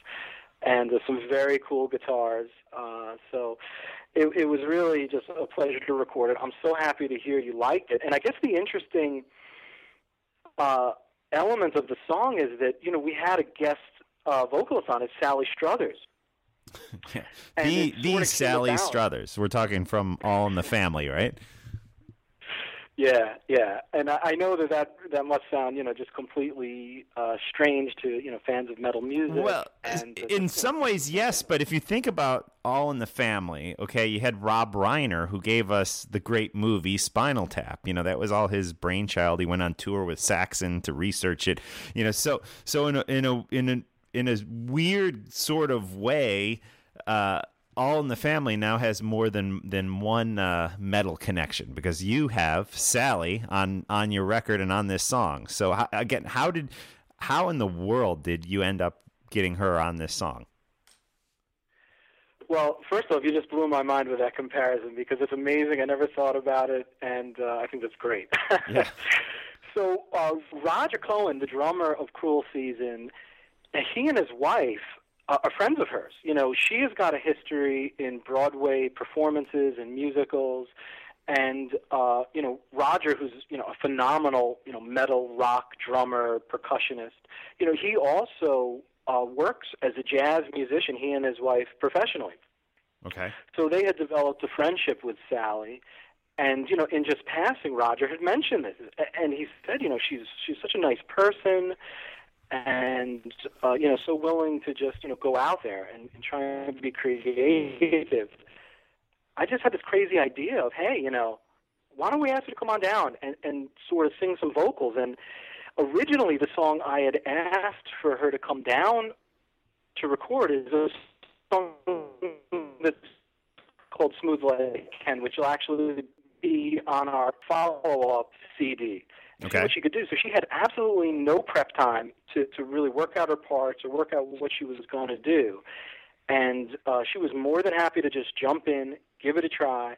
and uh, some very cool guitars. Uh, so it, it was really just a pleasure to record it. I'm so happy to hear you liked it. And I guess the interesting uh, element of the song is that you know we had a guest uh, vocalist on it, Sally Struthers. And the the Sally. Struthers. We're talking from All in the Family, right? Yeah, yeah, and I, I know that, that that must sound, you know, just completely uh, strange to you know fans of metal music. Well, and in some ways, yes, but if you think about All in the Family, okay, you had Rob Reiner who gave us the great movie Spinal Tap. You know, that was all his brainchild. He went on tour with Saxon to research it. You know, so so in a in a in a in a weird sort of way. Uh, all in the Family now has more than than one uh, metal connection because you have Sally on on your record and on this song. So how, again, how did how in the world did you end up getting her on this song? Well, first off, you just blew my mind with that comparison because it's amazing. I never thought about it, and uh, I think that's great. Yeah. so uh, Roger Cohen, the drummer of Cruel Season, he and his wife uh, are friends of hers. You know, she has got a history in Broadway performances and musicals, and uh, you know, Roger, who's you know a phenomenal you know metal rock drummer, percussionist. You know, he also uh, works as a jazz musician. He and his wife professionally. Okay. So they had developed a friendship with Sally, and you know, in just passing, Roger had mentioned this, and he said, you know, she's she's such a nice person, and uh, you know, so willing to just you know go out there and, and try to be creative. I just had this crazy idea of, hey, you know, why don't we ask her to come on down and and sort of sing some vocals? And originally, the song I had asked for her to come down to record is a song that's called Smooth Like Ken, which will actually be on our follow-up CD. Okay. what she could do. So she had absolutely no prep time to, to really work out her parts or work out what she was going to do. And uh, she was more than happy to just jump in, give it a try,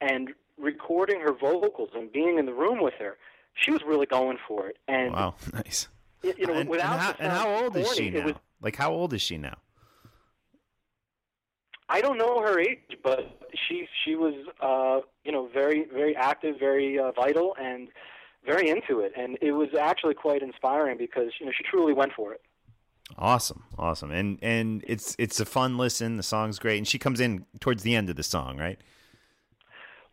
and recording her vocals and being in the room with her, she was really going for it. And Wow. Nice. you know, and, without and how, and how old is she now? Was, like how old is she now? I don't know her age, but she she was uh, you know very very active, very uh, vital, and very into it. And it was actually quite inspiring because you know she truly went for it. Awesome, awesome, and and it's it's a fun listen. The song's great, and she comes in towards the end of the song, right?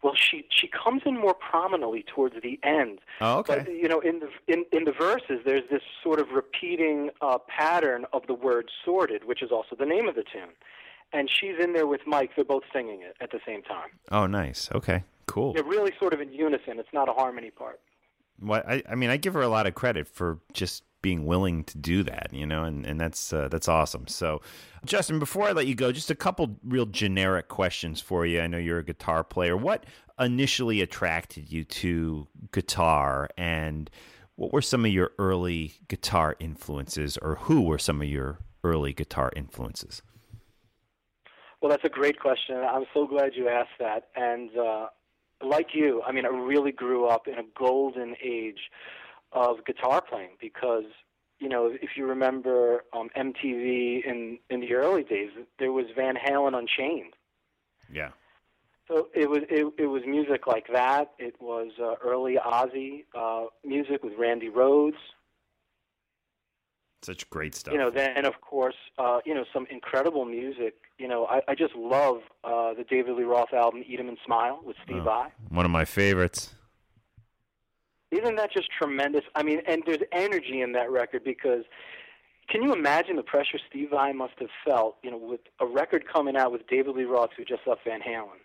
Well, she she comes in more prominently towards the end. Oh, okay. But you know, in the in in the verses, there's this sort of repeating uh, pattern of the word "sorted," which is also the name of the tune. And she's in there with Mike. They're both singing it at the same time. Oh, nice. Okay, cool. They're really sort of in unison. It's not a harmony part. What I, I mean, I give her a lot of credit for just being willing to do that, you know, and and that's uh, that's awesome. So, Justin, before I let you go, just a couple real generic questions for you. I know you're a guitar player. What initially attracted you to guitar, and what were some of your early guitar influences, or who were some of your early guitar influences? Well, that's a great question. I'm so glad you asked that. And uh, like you, I mean, I really grew up in a golden age of guitar playing because, you know, if you remember um, MTV in in the early days, there was Van Halen Unchained. Yeah. So it was it, it was music like that. It was uh, early Ozzy uh, music with Randy Rhoads. Such great stuff. You know, then of course, uh, you know, some incredible music. You know, I, I just love uh, the David Lee Roth album "Eat 'Em and Smile" with Steve Vai. One of my favorites. Isn't that just tremendous? I mean, and there's energy in that record because can you imagine the pressure Steve Vai must have felt? You know, with a record coming out with David Lee Roth, who just left Van Halen.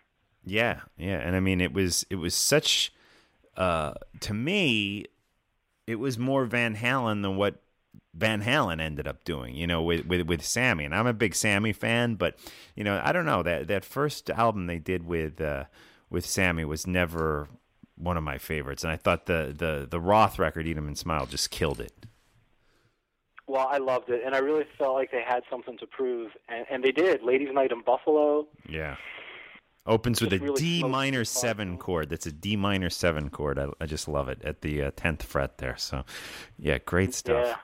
Yeah, yeah, and I mean it was it was such uh to me it was more Van Halen than what Van Halen ended up doing, you know, with with with Sammy. And I'm a big Sammy fan, but you know, I don't know that that first album they did with uh with Sammy was never one of my favorites, and I thought the the the Roth record "Eat 'Em and Smile" just killed it. Well, I loved it, and I really felt like they had something to prove, and, and they did. Ladies' Night in Buffalo. Yeah. Opens with a really D minor seven chord. That's a D minor seven chord. I, I just love it at the uh, tenth fret there. So, yeah, great stuff. Yeah.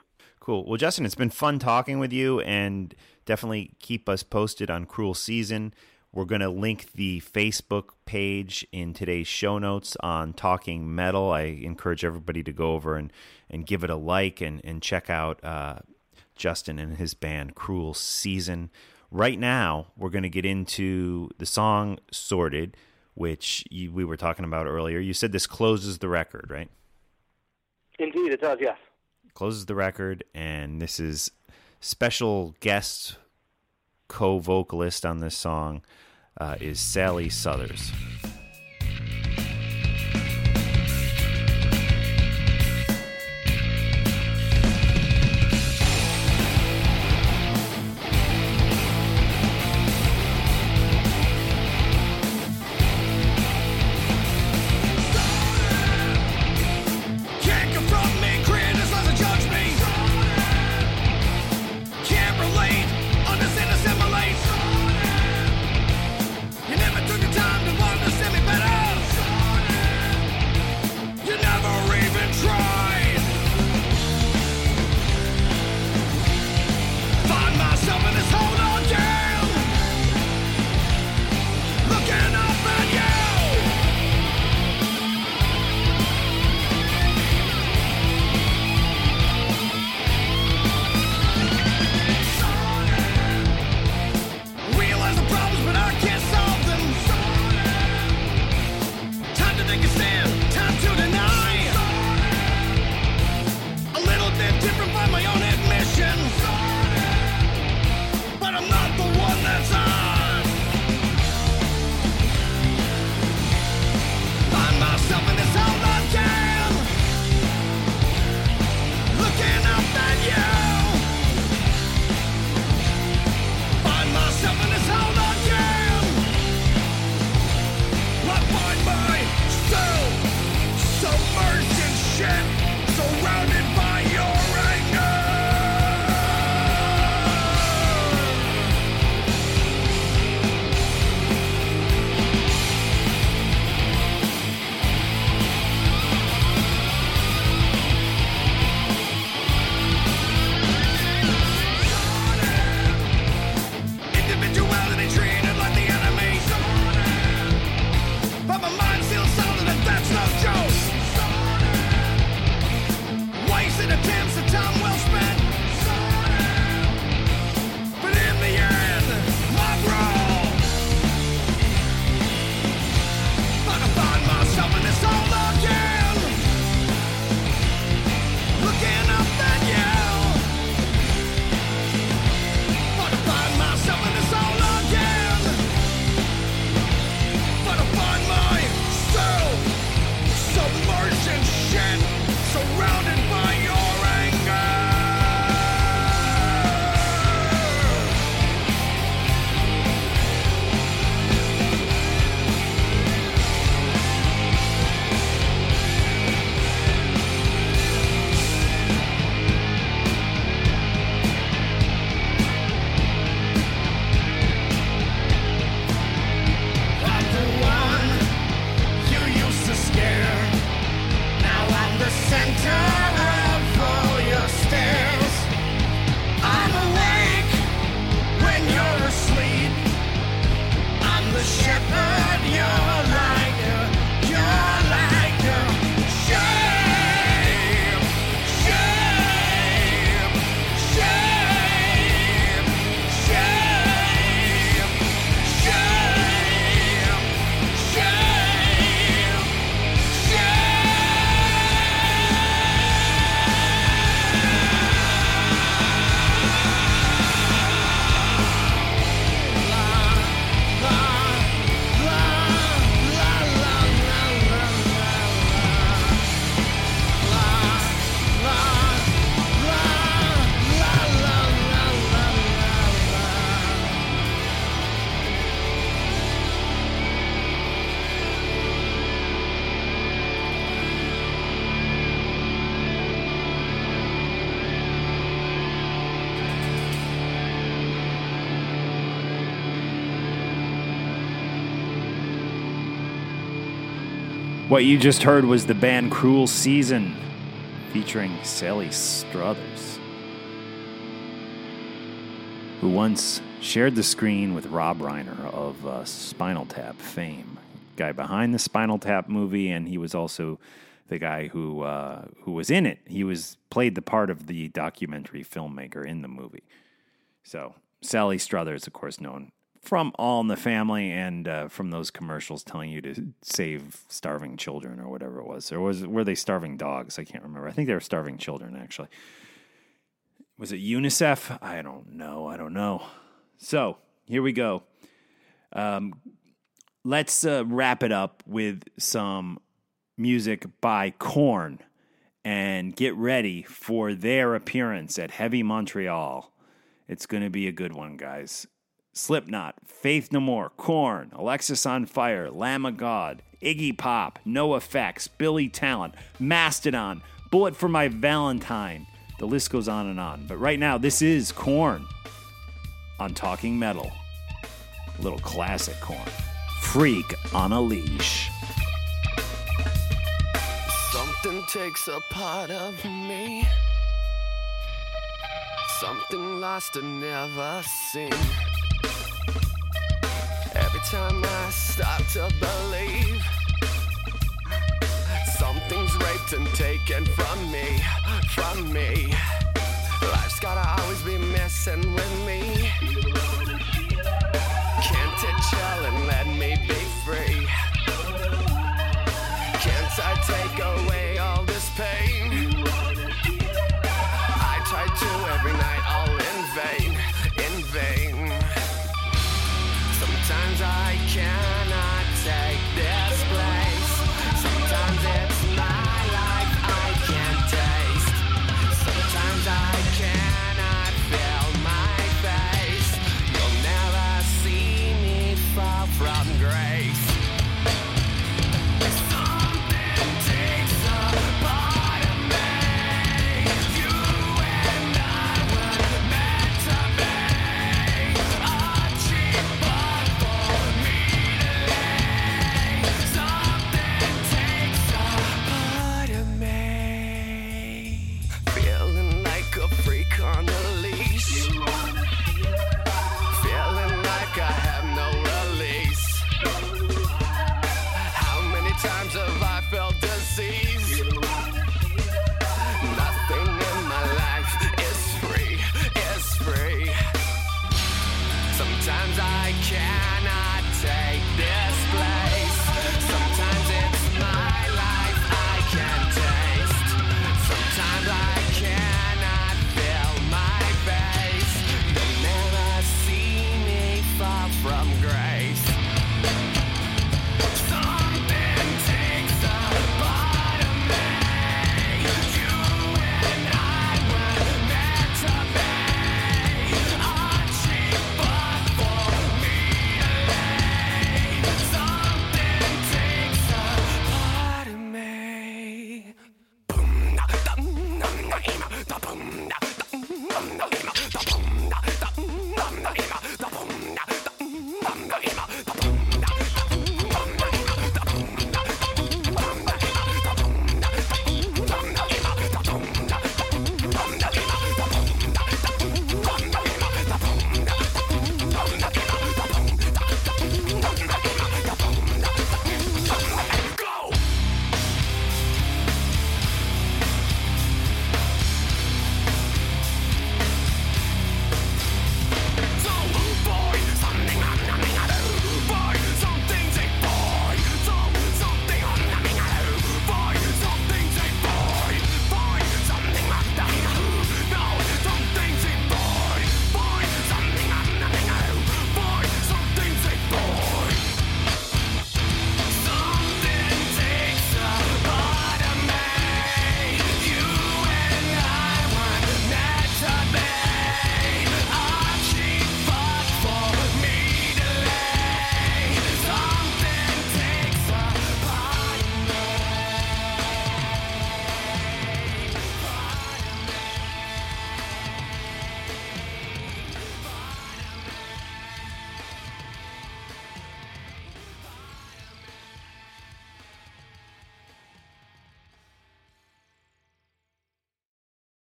Cool. Well, Justin, it's been fun talking with you, and definitely keep us posted on Cruel Season. We're going to link the Facebook page in today's show notes on Talking Metal. I encourage everybody to go over and, and give it a like and, and check out uh, Justin and his band, Cruel Season. Right now, we're going to get into the song Sorted, which you, we were talking about earlier. You said this closes the record, right? Indeed, it does, yes. Yeah closes the record, and this is special guest co vocalist on this song uh, is Sally Struthers. What you just heard was the band Cruel Season featuring Sally Struthers, who once shared the screen with Rob Reiner of uh, Spinal Tap fame, guy behind the Spinal Tap movie, and he was also the guy who uh, who was in it. He was played the part of the documentary filmmaker in the movie. So Sally Struthers, of course, known from All in the Family and uh, from those commercials telling you to save starving children or whatever it was. Or was were they starving dogs? I can't remember. I think they were starving children actually. Was it UNICEF? I don't know. I don't know. So here we go. Um, let's uh, wrap it up with some music by Korn and get ready for their appearance at Heavy Montreal. It's going to be a good one, guys. Slipknot, Faith No More, Korn, Alexisonfire, Lamb of God, Iggy Pop, NOFX, Billy Talent, Mastodon, Bullet for My Valentine. The list goes on and on. But right now, this is Korn on Talking Metal. A little classic Korn. Freak on a leash. Something takes a part of me. Something lost and never seen. Time I start to believe something's raped and taken from me, from me. Life's gotta always be messing with me. Can't it chill and let me be free? Can't I take away all this pain? I try to every night, all in vain, Sometimes I cannot take this.